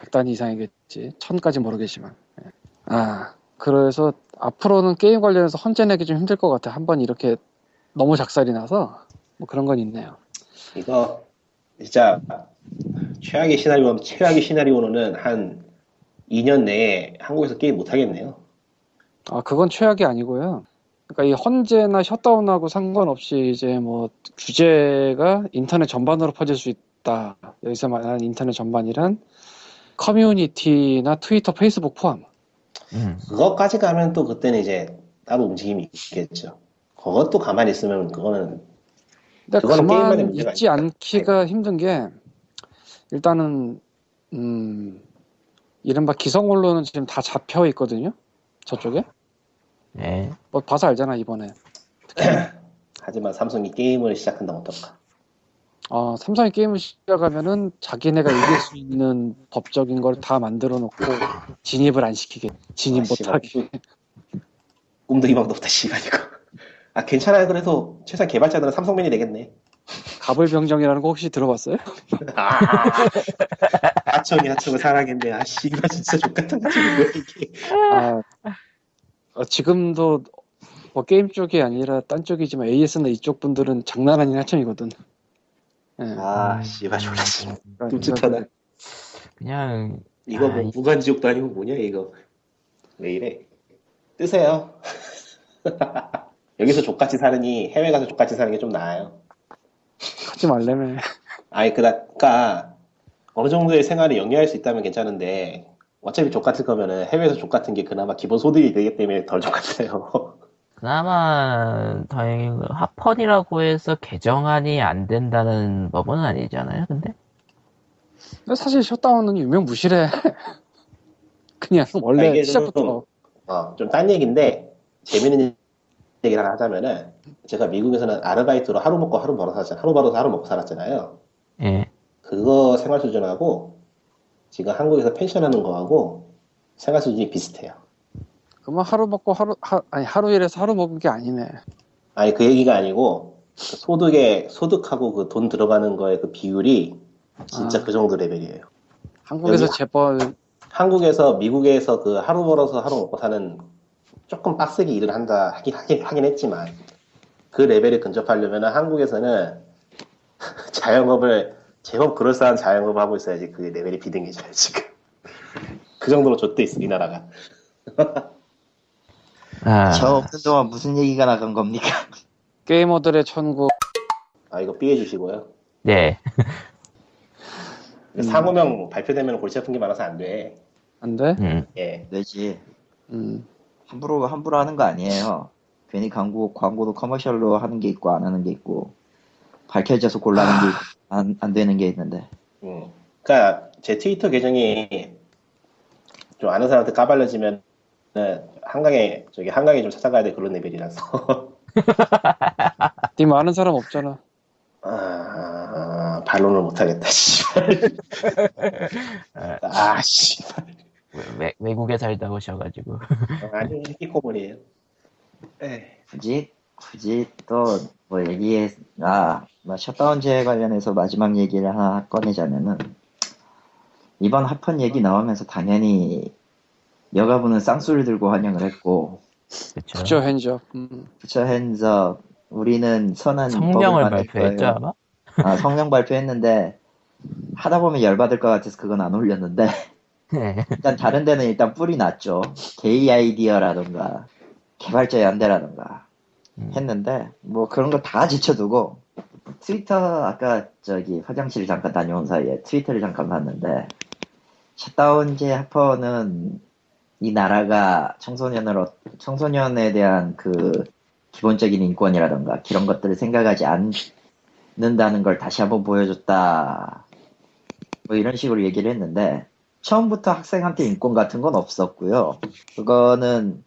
100단위 이상이겠지. 1000까지 모르겠지만. 예. 아, 그래서 앞으로는 게임 관련해서 헌재 내기 좀 힘들 것 같아. 한 번 이렇게 너무 작살이 나서 뭐 그런 건 있네요. 이거 진짜 최악의 시나리오 최악의 시나리오로는 한 2년 내에 한국에서 게임 못 하겠네요. 아, 그건 최악이 아니고요. 그러니까 이 헌재나 셧다운하고 상관없이 이제 뭐 규제가 인터넷 전반으로 퍼질 수 있다. 여기서 말하는 인터넷 전반이란 커뮤니티나 트위터, 페이스북 포함. 음, 그것까지 가면 또 그때는 이제 따로 움직임이 있겠죠. 그것도 가만히 있으면 그거는 근데 그거는 게임만의 가만 문제가 있지. 않기가 힘든 게 일단은 음 이른바 기성 언론은 지금 다 잡혀 있거든요. 저쪽에 네. 뭐 봐서 알잖아 이번에. 하지만 삼성이 게임을 시작한다면 어떨까? 어, 삼성이 게임을 시작하면은 자기네가 이길 수 있는 법적인 걸 다 만들어 놓고 진입을 안 시키게 진입 아, 못하게 꿈도 희망도 없다 이거. 아 괜찮아요. 그래도 최소한 개발자들은 삼성맨이 되겠네. 가불병정이라는 거 혹시 들어봤어요? 아, 하청이 하청을 사랑했네. 아 씨발 진짜 족같은 가지고 뭐야 이게. 아, 어, 지금도 뭐 게임 쪽이 아니라 딴 쪽이지만 AS나 이쪽 분들은 장난 아닌 하청이거든. 예. 아 씨발 졸라 씨. 그러니까 끔찍하다. 그냥, 이거 뭐 아, 이- 무간지옥도 아니고 뭐냐 이거. 왜 이래? 뜨세요. 여기서 족같이 사느니 해외 가서 족같이 사는 게 좀 나아요. 하지 말래매. 아니 그니까 어느 정도의 생활에 영위할 수 있다면 괜찮은데 어차피 족같을 거면은 해외에서 족 같은 게 그나마 기본 소득이 되기 때문에 덜 족 같아요. 그나마 다행인 건 합헌이라고 해서 개정안이 안 된다는 법은 아니잖아요, 근데? 근데 사실 셧다운은 유명무실해. 그냥 아, 원래 시작부터 어, 좀 딴 얘기인데 재밌는 얘기를 하자면은 제가 미국에서는 아르바이트로 하루 먹고 하루 벌어 살았잖아요. 하루 벌어서 하루 먹고 살았잖아요. 예. 그거 생활 수준하고 지금 한국에서 펜션 하는 거하고 생활 수준이 비슷해요. 그러면 하루 먹고 하루 하, 아니 하루 일해서 하루 먹은 게 아니네. 아니 그 얘기가 아니고 그 소득에 소득하고 그 돈 들어가는 거의 그 비율이 진짜 아. 그 정도 레벨이에요. 한국에서 재벌 한국에서 미국에서 그 하루 벌어서 하루 먹고 사는 조금 빡세게 일을 한다 하긴 하긴, 하긴 했지만 그 레벨에 근접하려면 한국에서는 자영업을 제법 그럴싸한 자영업을 하고 있어야지 그 레벨이 비등해져요 지금 그 정도로 좆돼 있어 이 나라가 아, 저 없는 동안 무슨 얘기가 나간 겁니까? 게이머들의 천국 아 이거 삐해 주시고요 네. 음. 상호명 발표되면 골치 아픈 게 많아서 안돼 안 돼? 음, 예. 되지. 음. 함부로 함부로 하는 거 아니에요. 괜히 광고 광고도 커머셜로 하는 게 있고 안 하는 게 있고 밝혀져서 곤란한 아. 게 안 안 되는 게 있는데. 음. 그러니까 제 트위터 계정이 좀 아는 사람한테 까발려지면 한강에 저기 한강에 좀 찾아가야 돼 그런 레벨이라서 님 아는 사람 없잖아. 아, 반론을 못하겠다 씨발 아 씨발 외, 외국에 살다 오셔가지고. 아니 히키코모리에요 굳이 굳이 또 뭐 얘기해 아뭐 셧다운제 관련해서 마지막 얘기를 하나 꺼내자면은 이번 합헌 얘기 나오면서 당연히 여가부는 쌍수를 들고 환영을 했고 그쵸. 그죠 핸즈업. 음. 부처 핸즈업 우리는 선한 성명을 발표했죠, 거예요. 아마? 아 성명 발표했는데 하다 보면 열받을 것 같아서 그건 안 올렸는데 네. 일단 다른 데는 일단 뿌리 났죠. 게이 아이디어라던가 개발자 연대라던가 음. 했는데 뭐 그런 거다 지쳐두고 트위터 아까 저기 화장실 잠깐 다녀온 사이에 트위터를 잠깐 봤는데 셧다운제 합헌은 이 나라가 청소년으로 청소년에 대한 그 기본적인 인권이라던가 그런 것들을 생각하지 않는다는 걸 다시 한번 보여줬다 뭐 이런 식으로 얘기를 했는데 처음부터 학생한테 인권 같은 건 없었고요. 그거는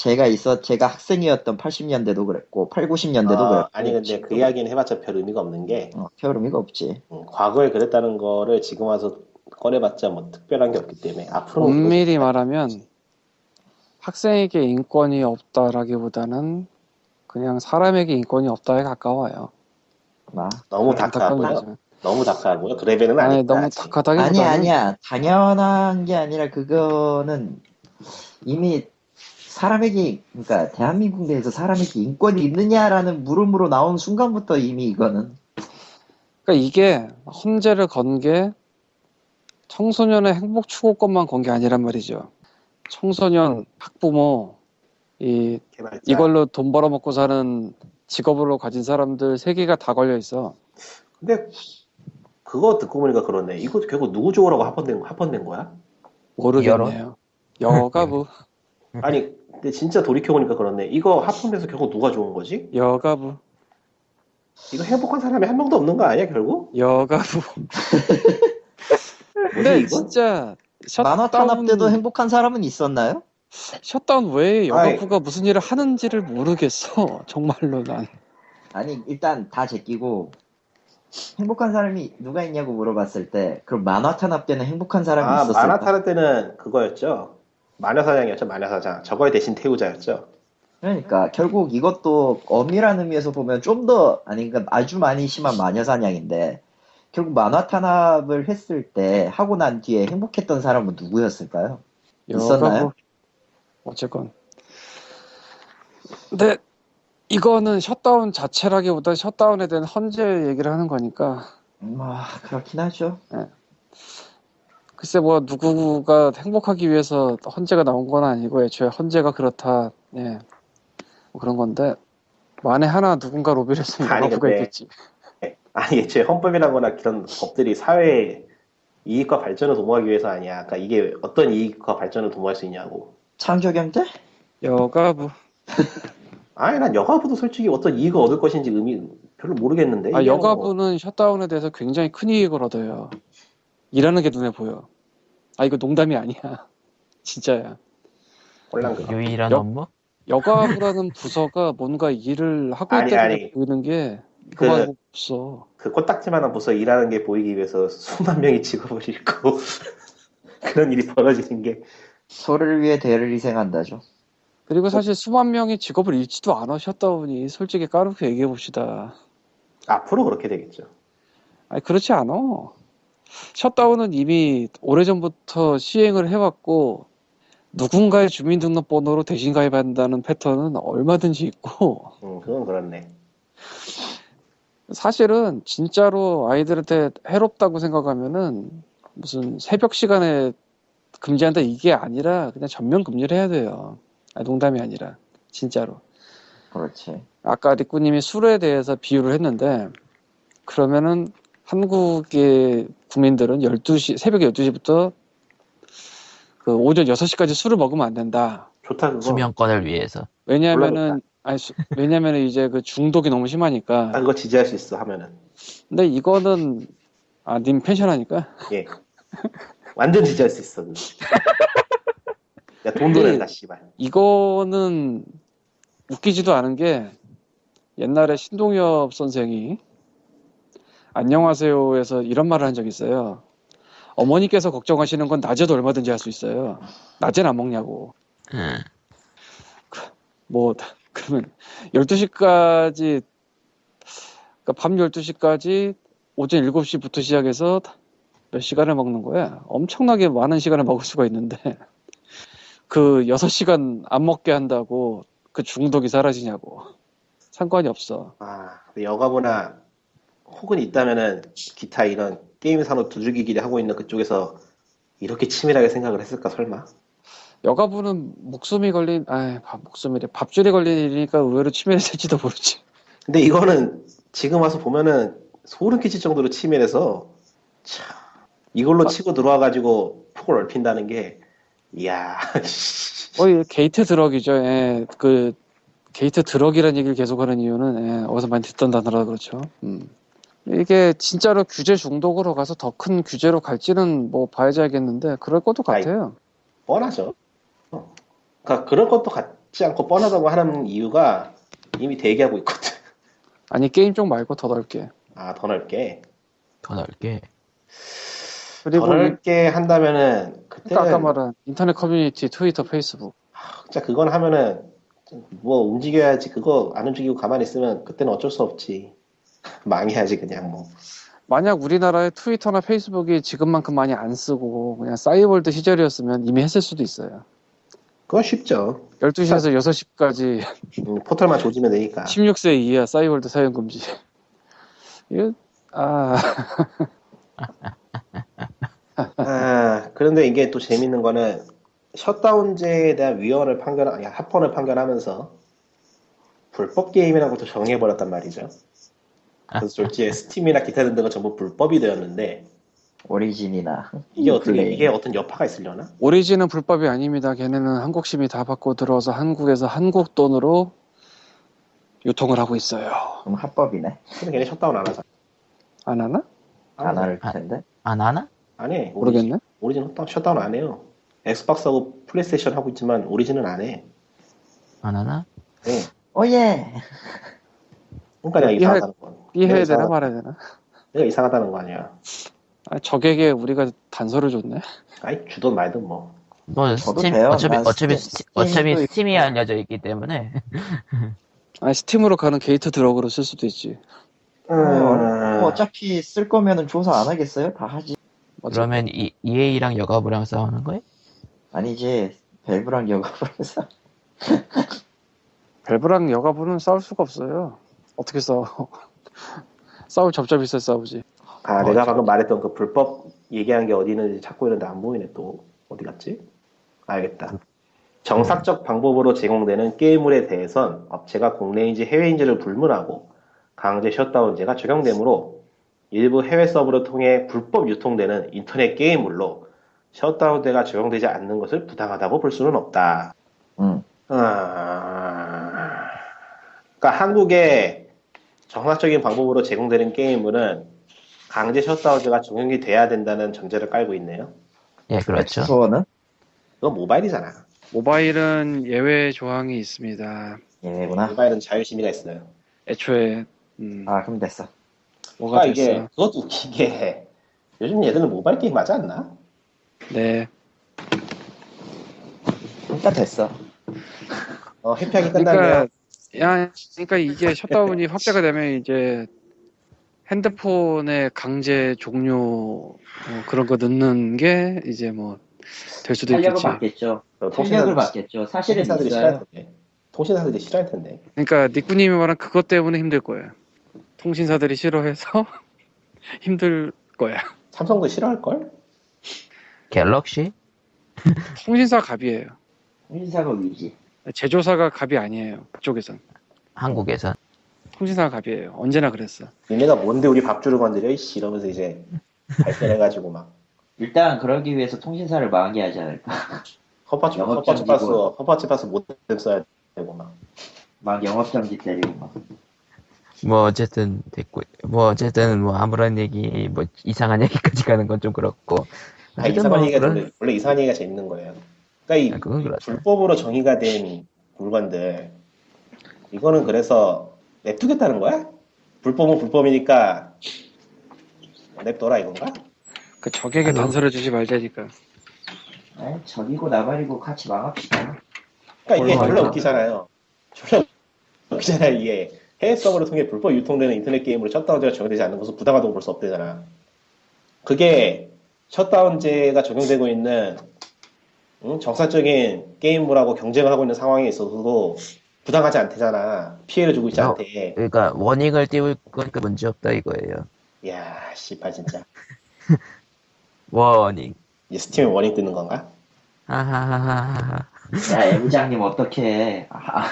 제가 있어 제가 학생이었던 80년대도 그랬고 8, 90년대도 아, 그랬고 아니 근데 그 이야기는 해봤자 별 의미가 없는 게 어, 별 의미가 없지. 음, 과거에 그랬다는 거를 지금 와서 꺼내봤자 뭐 특별한 게 없기 때문에 앞으로 엄밀히 말하면 학생에게 인권이 없다라기보다는 그냥 사람에게 인권이 없다에 가까워요. 아. 너무 다크하고요. 거죠. 너무 다크하고요. 그 레벨은 아니 아니다. 너무. 탁하다기보다는 아니야 아니야 당연한 게 아니라 그거는 이미 사람에게 그러니까 대한민국 내에서 사람에게 인권이 있느냐라는 물음으로 나온 순간부터 이미 이거는 그러니까 이게 헌재를 건 게 청소년의 행복 추구권만 건 게 아니란 말이죠. 청소년, 학부모, 이 개발자. 이걸로 돈 벌어먹고 사는 직업으로 가진 사람들 세 개가 다 걸려 있어. 근데 그거 듣고 보니까 그러네. 이거 결국 누구 좋으라고 합헌된 합헌된 거야? 모르겠네요. 여가부, 아니 근데 진짜 돌이켜 보니까 그렇네. 이거 합헌돼서 결국 누가 좋은 거지? 여가부, 이거 행복한 사람이 한 명도 없는 거 아니야 결국? 여가부. 근데? 진짜 만화 탄압 때도 행복한 사람은 있었나요? 셧다운 외에 여가부가 무슨 일을 하는지를 모르겠어. 정말로 난. 아니 일단 다 제끼고 행복한 사람이 누가 있냐고 물어봤을 때 그럼 만화 탄압 때는 행복한 사람이 아 있었을까? 만화 타를 때는 그거였죠. 마녀사장이었죠. 마녀사장. 저거의 대신 태우자였죠. 그러니까 결국 이것도 엄밀한 의미에서 보면 좀 더 아니 그러니까 아주 많이 심한 마녀 사냥인데 결국 만화 탄압을 했을 때 하고 난 뒤에 행복했던 사람은 누구였을까요? 있었나요? 어쨌건. 근데 이거는 셧다운 자체라기보다 셧다운에 대한 헌재 얘기를 하는 거니까 음, 아 그렇긴 하죠. 글쎄 뭐 누구가 행복하기 위해서 헌재가 나온 건 아니고 애초에 헌재가 그렇다 예. 뭐 그런 건데 만에 하나 누군가 로비를 했으면 근데 있겠지. 아니 애초에 헌법이라거나 그런 법들이 사회의 이익과 발전을 도모하기 위해서 아니야. 그러니까 이게 어떤 이익과 발전을 도모할 수 있냐고. 창조 경제? 여가부. 아니 난 여가부도 솔직히 어떤 이익을 얻을 것인지 의미 별로 모르겠는데. 아뭐 여가부는 셧다운에 대해서 굉장히 큰 이익을 얻어요. 일하는 게 눈에 보여. 아 이거 농담이 아니야. 진짜야. 꼴랑그 유일한 여- 업무? 여가부라는 부서가 뭔가 일을 하고 아니, 있다는 아니. 게 보이는 게 그- 그거 말고 없어. 그 코딱지만한 부서 일하는 게 보이기 위해서 수만 명이 직업을 잃고 그런 일이 벌어지는 게 소를 위해 대를 희생한다죠. 그리고 사실 수만 명이 직업을 잃지도 않아 셧다운이 솔직히 까놓고 얘기해 봅시다. 앞으로 그렇게 되겠죠. 아니 그렇지 않아. 셧다운은 이미 오래전부터 시행을 해왔고 누군가의 주민등록번호로 대신 가입한다는 패턴은 얼마든지 있고 음, 그건 그렇네. 사실은 진짜로 아이들한테 해롭다고 생각하면은 무슨 새벽 시간에 금지한다 이게 아니라 그냥 전면 금지를 해야 돼요. 아니, 농담이 아니라 진짜로. 그렇지. 아까 리꾸님이 술에 대해서 비유를 했는데 그러면은 한국의 국민들은 12시 새벽 12시부터 그 오전 6시까지 술을 먹으면 안 된다. 좋다 그거. 수면권을 위해서. 왜냐면은 아니 수- 왜냐면은 이제 그 중독이 너무 심하니까. 나 그거 지지할 수 있어 하면은. 근데 이거는 아 님 펜션 하니까 예. 완전 지지할 수 있어. 야, 돈 근데- 도낸다, 씨발. 이거는 웃기지도 않은 게 옛날에 신동엽 선생이 안녕하세요에서 이런 말을 한 적이 있어요. 어머니께서 걱정하시는 건 낮에도 얼마든지 할 수 있어요. 낮엔 안 먹냐고. 응. 뭐 그러면 12시까지 그러니까 밤 12시까지 오전 7시부터 시작해서 몇 시간을 먹는 거야? 엄청나게 많은 시간을 먹을 수가 있는데 그 6시간 안 먹게 한다고 그 중독이 사라지냐고. 상관이 없어. 아, 근데 여가부나 혹은 있다면은 기타 이런 게임 산업 두들기기를 하고 있는 그쪽에서 이렇게 치밀하게 생각을 했을까 설마? 여가부는 목숨이 걸린 아 목숨이래 밥줄이 걸린 일이니까 의외로 치밀했을지도 모르지. 근데 이거는 지금 와서 보면은 소름 끼칠 정도로 치밀해서 참 이걸로 치고 들어와 가지고 폭을 넓힌다는 게 이야 거의 gate drug이죠. 예. 그 gate drug이라는 얘기를 계속하는 이유는 예, 어디서 많이 듣던 단어라 그렇죠. 음. 이게 진짜로 규제 중독으로 가서 더 큰 규제로 갈지는 뭐 봐야지 알겠는데 그럴 것도 아이. 같아요. 뻔하죠. 어. 그러니까 그럴 것도 같지 않고 뻔하다고 하는 이유가 이미 대기하고 있거든. 아니 게임 쪽 말고 더 넓게. 아, 더 넓게. 더 넓게. 그리고 더 넓게 한다면은 그때는 그러니까 아까 말한 인터넷 커뮤니티, 트위터, 페이스북. 진짜 그건 하면은 뭐 움직여야지 그거 안 움직이고 가만히 있으면 그때는 어쩔 수 없지. 망해야지 그냥 뭐. 만약 우리나라의 트위터나 페이스북이 지금만큼 많이 안 쓰고 그냥 싸이월드 시절이었으면 이미 했을 수도 있어요. 그건 쉽죠. 12시에서 6시까지 음, 포털만 조지면 되니까. 16세 이하 싸이월드 사용 금지. 이거 아 아, 그런데 이게 또 재밌는 거는 셧다운제에 대한 위헌을 판결, 아니, 합헌을 판결하면서 불법 게임이라는 것도 정해버렸단 말이죠. 그래서 졸지에 스팀이나 기타 등등은 전부 불법이 되었는데 오리진이나 이게 어떻게 플레이. 이게 어떤 여파가 있으려나? 오리진은 불법이 아닙니다. 걔네는 한국 심의 다 받고 들어와서 한국에서 한국 돈으로 유통을 하고 있어요. 그럼 합법이네. 근데 걔네 셧다운 안 하잖아. 안 하나? 안할 아. 텐데. 안 하나? 안 해. 모르겠네. 오리진 셧다운, 셧다운 안 해요. 엑스박스하고 플레이스테이션 하고 있지만 오리진은 안 해. 안 하나? 네. oh yeah. 그러니까 내가 이상하다는 거. 이해해야 내가 되나 말아야 되나? 내가 이상하다는 거 아니야. 아, 적에게 우리가 단서를 줬네. 아이 주든 말든 뭐. 뭐 저도 스팀 돼요. 어차피 난 어차피 스팀- 어차피 스팀이 있고. 알려져 있기 때문에 아 스팀으로 가는 gate drug으로 쓸 수도 있지. 음, 뭐 어차피 쓸 거면은 조사 안 하겠어요? 다 하지. 그러면 이, EA랑 여가부랑 싸우는 거예요? 아니지. 밸브랑 여가부에서 밸브랑 여가부는 싸울 수가 없어요. 어떻게 싸워? 싸울 접점이 있어 싸우지. 아, 어, 내가 저- 방금 말했던 그 불법 얘기한 게 어디 있는지 찾고 있는데 안 보이네 또. 어디 갔지? 알겠다. 정상적 방법으로 제공되는 게임물에 대해선 업체가 국내인지 해외인지를 불문하고 강제 셧다운제가 적용되므로 일부 해외 서버를 통해 불법 유통되는 인터넷 게임물로 셧다운제가 적용되지 않는 것을 부당하다고 볼 수는 없다. 응. 아... 그러니까 한국에 정상적인 방법으로 제공되는 게임물은 강제 셧다운제가 적용이 돼야 된다는 전제를 깔고 있네요. 예, 그렇죠. 스토어는? 그건 모바일이잖아. 모바일은 예외 조항이 있습니다. 얘네구나. 모바일은 자유심의가 있어요. 애초에 음, 아 그럼 됐어. 뭐가 그러니까 됐어? 이게 그것도 웃긴 게 요즘 얘들은 모바일 게임 하지 않나? 네. 그러니까 됐어. 어, happy하게 끝나면 그러니까 야, 그러니까 이게 셧다운이 확대가 되면 이제 핸드폰의 강제 종료 뭐 그런 거 넣는 게 이제 뭐 될 수도 탄력을 있겠지. 받겠죠. 어, 탄력을 받겠죠. 사실은 통신사들이 싫어할. 텐데. 통신사들이 싫어할 텐데. 그러니까 니꾸님이 말한 그것 때문에 힘들 거예요. 통신사들이 싫어해서 힘들 거야. 삼성도 싫어할 걸? 갤럭시? 통신사 갑이에요. 인사가 위지. 제조사가 갑이 아니에요. 그쪽에선. 한국에선 통신사가 갑이에요. 언제나 그랬어. 니네가 뭔데 우리 밥 주러 건드려 이씨 이러면서 이제 발전해가지고 막 일단 그러기 위해서 통신사를 망하게 않을까. 허파츠 영업 허파츠 파스 정지고. 허파츠 파스 모뎀 써야 되고 막 막 영업정지 때리고 막. 뭐 어쨌든 됐고 뭐 어쨌든 뭐 아무런 얘기 뭐 이상한 얘기까지 가는 건 좀 그렇고 아, 이상한 뭐 얘기가 그런- 원래 이상한 얘기가 재밌는 거예요. 그러니까 이 아, 그건 그렇죠. 불법으로 정의가 된 물건들 이거는 그래서 냅두겠다는 거야? 불법은 불법이니까 냅둬라 이건가? 그 적에게. 단서를 주지 말자니까. 에이, 적이고 나발이고 같이 망합시다. 그러니까 이게 졸라? 웃기잖아요. 졸라 웃기잖아요 이게 해외 서버를 통해 불법 유통되는 인터넷 게임으로 셧다운제가 적용되지 않는 것은 부당하다고 볼 수 없대잖아. 그게 셧다운제가 적용되고 있는 응? 정상적인 게임물하고 경쟁을 하고 있는 상황에 있어서도 부당하지 않대잖아. 피해를 주고 있지 어. 않대. 그러니까 원익을 띄울 거니까 문제 없다 이거예요 이야 씨발 진짜. 원익 이 스팀에 워닝 뜨는 건가? 하하하하하 야, 애부장님 어떻게 아,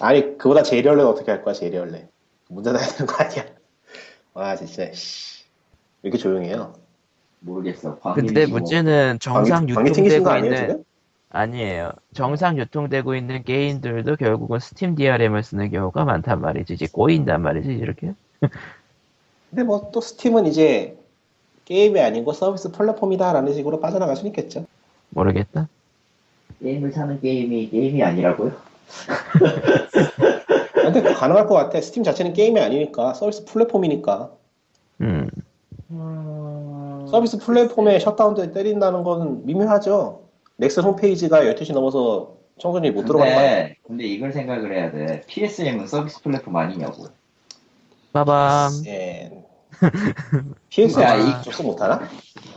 아니 그보다 제리얼레는 어떻게 할 거야 제리얼레 문제 나야 되는 거 아니야 와 진짜 씨. 왜 이렇게 조용해요 모르겠어. 근데 문제는 정상 거 유통되고 아니에요 있는? 아니에요 정상 유통되고 있는 게임들도 결국은 스팀 DRM을 쓰는 경우가 많단 말이지 이제 꼬인단 말이지 이렇게 근데 뭐 또 스팀은 이제 게임이 아니고 서비스 플랫폼이다라는 식으로 빠져나갈 수 있겠죠. 모르겠다. 게임을 사는 게임이 게임이 아니라고요? 근데 그거 가능할 것 같아. 스팀 자체는 게임이 아니니까 서비스 플랫폼이니까 음, 서비스 플랫폼에 셧다운제 때린다는 건 미묘하죠. 넥슨 홈페이지가 12시 넘어서 청소년이 못 들어가는 거 아니야? 근데, 이걸 생각을 해야 돼. PSN은 서비스 플랫폼 아니냐고. 빠밤. 예. PS가 야, 이 접속 못 하나?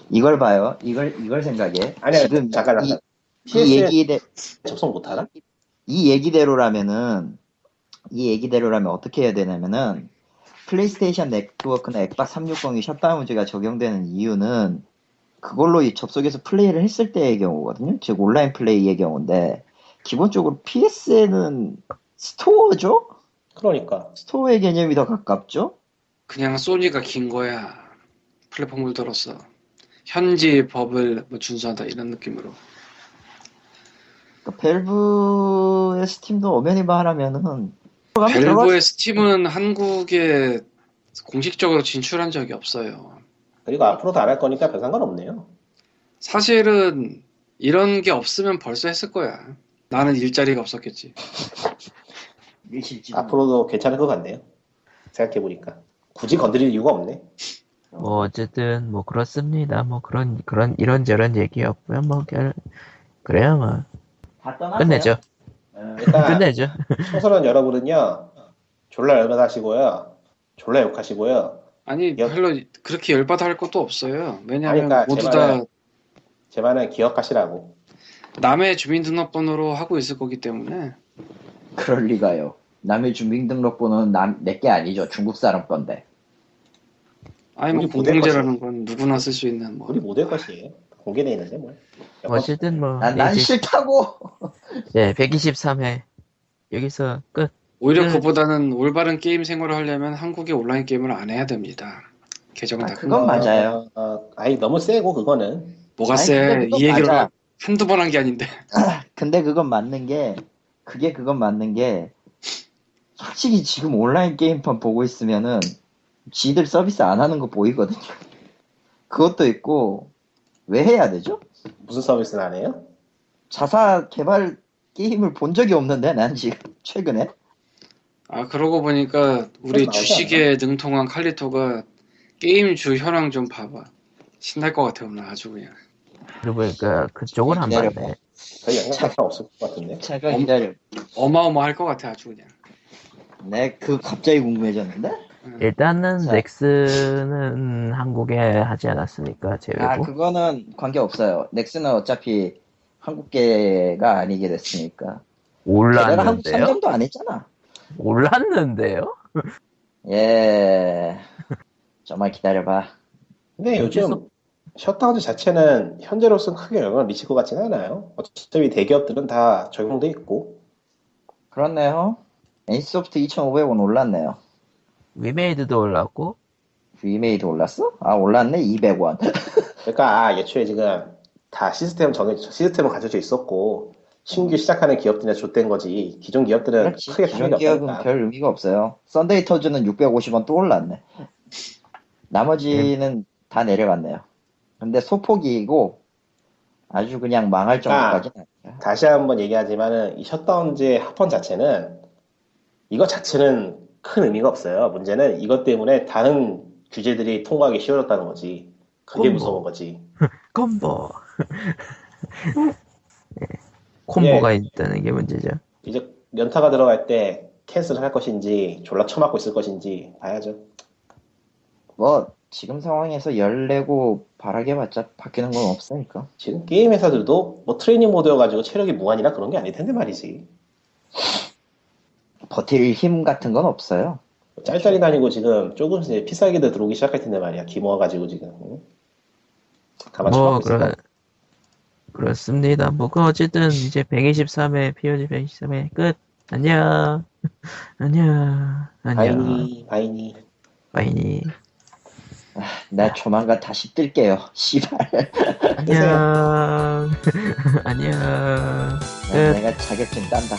이걸 봐요. 이걸 이걸 생각해. 아니야, 지금 잠깐, 이, 잠깐. 이 PSN 얘기대 접속 못 하나? 이 얘기대로라면은 이 얘기대로라면 어떻게 해야 되냐면은 플레이스테이션 네트워크나 엑박 360이 셧다운제가 적용되는 이유는 그걸로 이 접속해서 플레이를 했을 때의 경우거든요. 즉 온라인 플레이의 경우인데 기본적으로 PSN은 스토어죠? 그러니까. 스토어의 개념이 더 가깝죠? 그냥 소니가 긴 거야. 플랫폼 홀더로서. 현지 법을 뭐 준수한다 이런 느낌으로. 그러니까 밸브의 스팀도 엄연히 말하면은 밸브의 스팀은 한국에 공식적으로 진출한 적이 없어요. 그리고 앞으로도 안 할 거니까 별 상관없네요. 사실은 이런 게 없으면 벌써 했을 거야. 나는 일자리가 없었겠지. 앞으로도 괜찮을 것 같네요. 생각해 보니까. 굳이 건드릴 이유가 없네. 뭐 어쨌든 뭐 그렇습니다. 뭐 그런 그런 이런저런 얘기였고요. 뭐 결, 그래요 뭐. 끝내죠. 어, 일단 끝내죠. 청소년 여러분은요. 졸라 열받으시고요. 졸라 욕하시고요. 아니 여- 별로 그렇게 열받아 할 것도 없어요. 왜냐하면 그러니까 모두 제다 말은- 제 말은 기억하시라고. 남의 주민등록번호로 하고 있을 거기 때문에 그럴 리가요. 남의 주민등록번호는 남, 내게 아니죠. 중국 사람 건데. 아니 뭐 공공재라는 건 누구나 쓸 수 있는 뭐 우리 모델 것이에요. 공개돼 있는데 뭐. 어쨌든 뭐 난, 난 이제 싫다고! 네, 123회 여기서 끝. 오히려 음. 그보다는 올바른 게임 생활을 하려면 한국에 온라인 게임을 안 해야 됩니다. 계정은 아, 다 그건 끊어. 맞아요. 어, 어, 아니 너무 세고 그거는. 뭐가 아니? 근데 그건 이 얘기를 맞아. 한두 번 한 게 아닌데. 근데 그건 맞는 게, 그게 그건 맞는 게, 솔직히 지금 온라인 게임판 보고 있으면은, 지들 서비스 안 하는 거 보이거든요. 그것도 있고, 왜 해야 되죠? 무슨 서비스는 안 해요? 자사 개발 게임을 본 적이 없는데, 난 지금, 최근에. 아 그러고 보니까 우리 주식에 능통한 칼리토가 게임 주 현황 좀 봐봐. 신날 것 같아 오늘 아주 그냥. 그리고 보니까 그쪽은 안. 봤네. 거의 영향밖에 없을 것 같은데. 잠깐 기다려. 어마어마할 것 같아 아주 그냥. 네, 그 갑자기 궁금해졌는데? 음. 일단은 자. 넥스는 한국에 하지 않았으니까 제외고. 아, 그거는 관계 없어요. 넥슨은 어차피 한국계가 아니게 됐으니까. 내가 한국 올랐는데요? 상점도 안 했잖아. 올랐는데요? 예. 좀만 기다려봐. 근데 요즘 셧다운 자체는 현재로서는 크게 영향을 미칠 것 같지는 않아요. 어차피 대기업들은 다 적용돼 있고. 그렇네요. NC소프트 2,500원 올랐네요. 위메이드도 올랐고 위메이드 올랐어? 아, 올랐네? 200원. 그러니까 아, 애초에 지금 다 시스템 정해 시스템은 갖춰져 있었고 신규 시작하는 기업들이나 좆된 거지. 기존 기업들은 그렇지. 크게 기존 기업은 없으니까. 별 의미가 없어요. 선데이토즈는 650원 또 올랐네. 나머지는 다 내려갔네요. 근데 소폭이고 아주 그냥 망할 정도까지는 아니야. 다시 한번 얘기하지만은 이 셧다운제 합헌 자체는 이거 자체는 큰 의미가 없어요. 문제는 이것 때문에 다른 규제들이 통과하기 쉬워졌다는 거지. 그게 콤보. 무서운 거지. 콤보. 네. 콤보가 예. 있다는 게 문제죠. 이제 연타가 들어갈 때 cancel을 할 것인지 졸라 쳐맞고 있을 것인지 봐야죠. 뭐 지금 상황에서 열 내고 발악해 봤자 바뀌는 건 없으니까. 지금 게임 회사들도 뭐 training mode여가지고 체력이 무한이나 그런 게 아닐 텐데 말이지. 버틸 힘 같은 건 없어요. 짤짤이 다니고 지금 조금씩 이제 피싸기들 들어오기 시작할 텐데 말이야. 기 모아 가지고 지금. 응? 가만 뭐 거야. 그렇습니다. 뭐 그 어쨌든 이제 123회 POG 123회 끝. 안녕. 안녕. 안녕. 바이니, 바이니. 바이니. 나 조만간 다시 뜰게요. 씨발. 안녕. 안녕. 난 끝. 내가 자격증 딴다.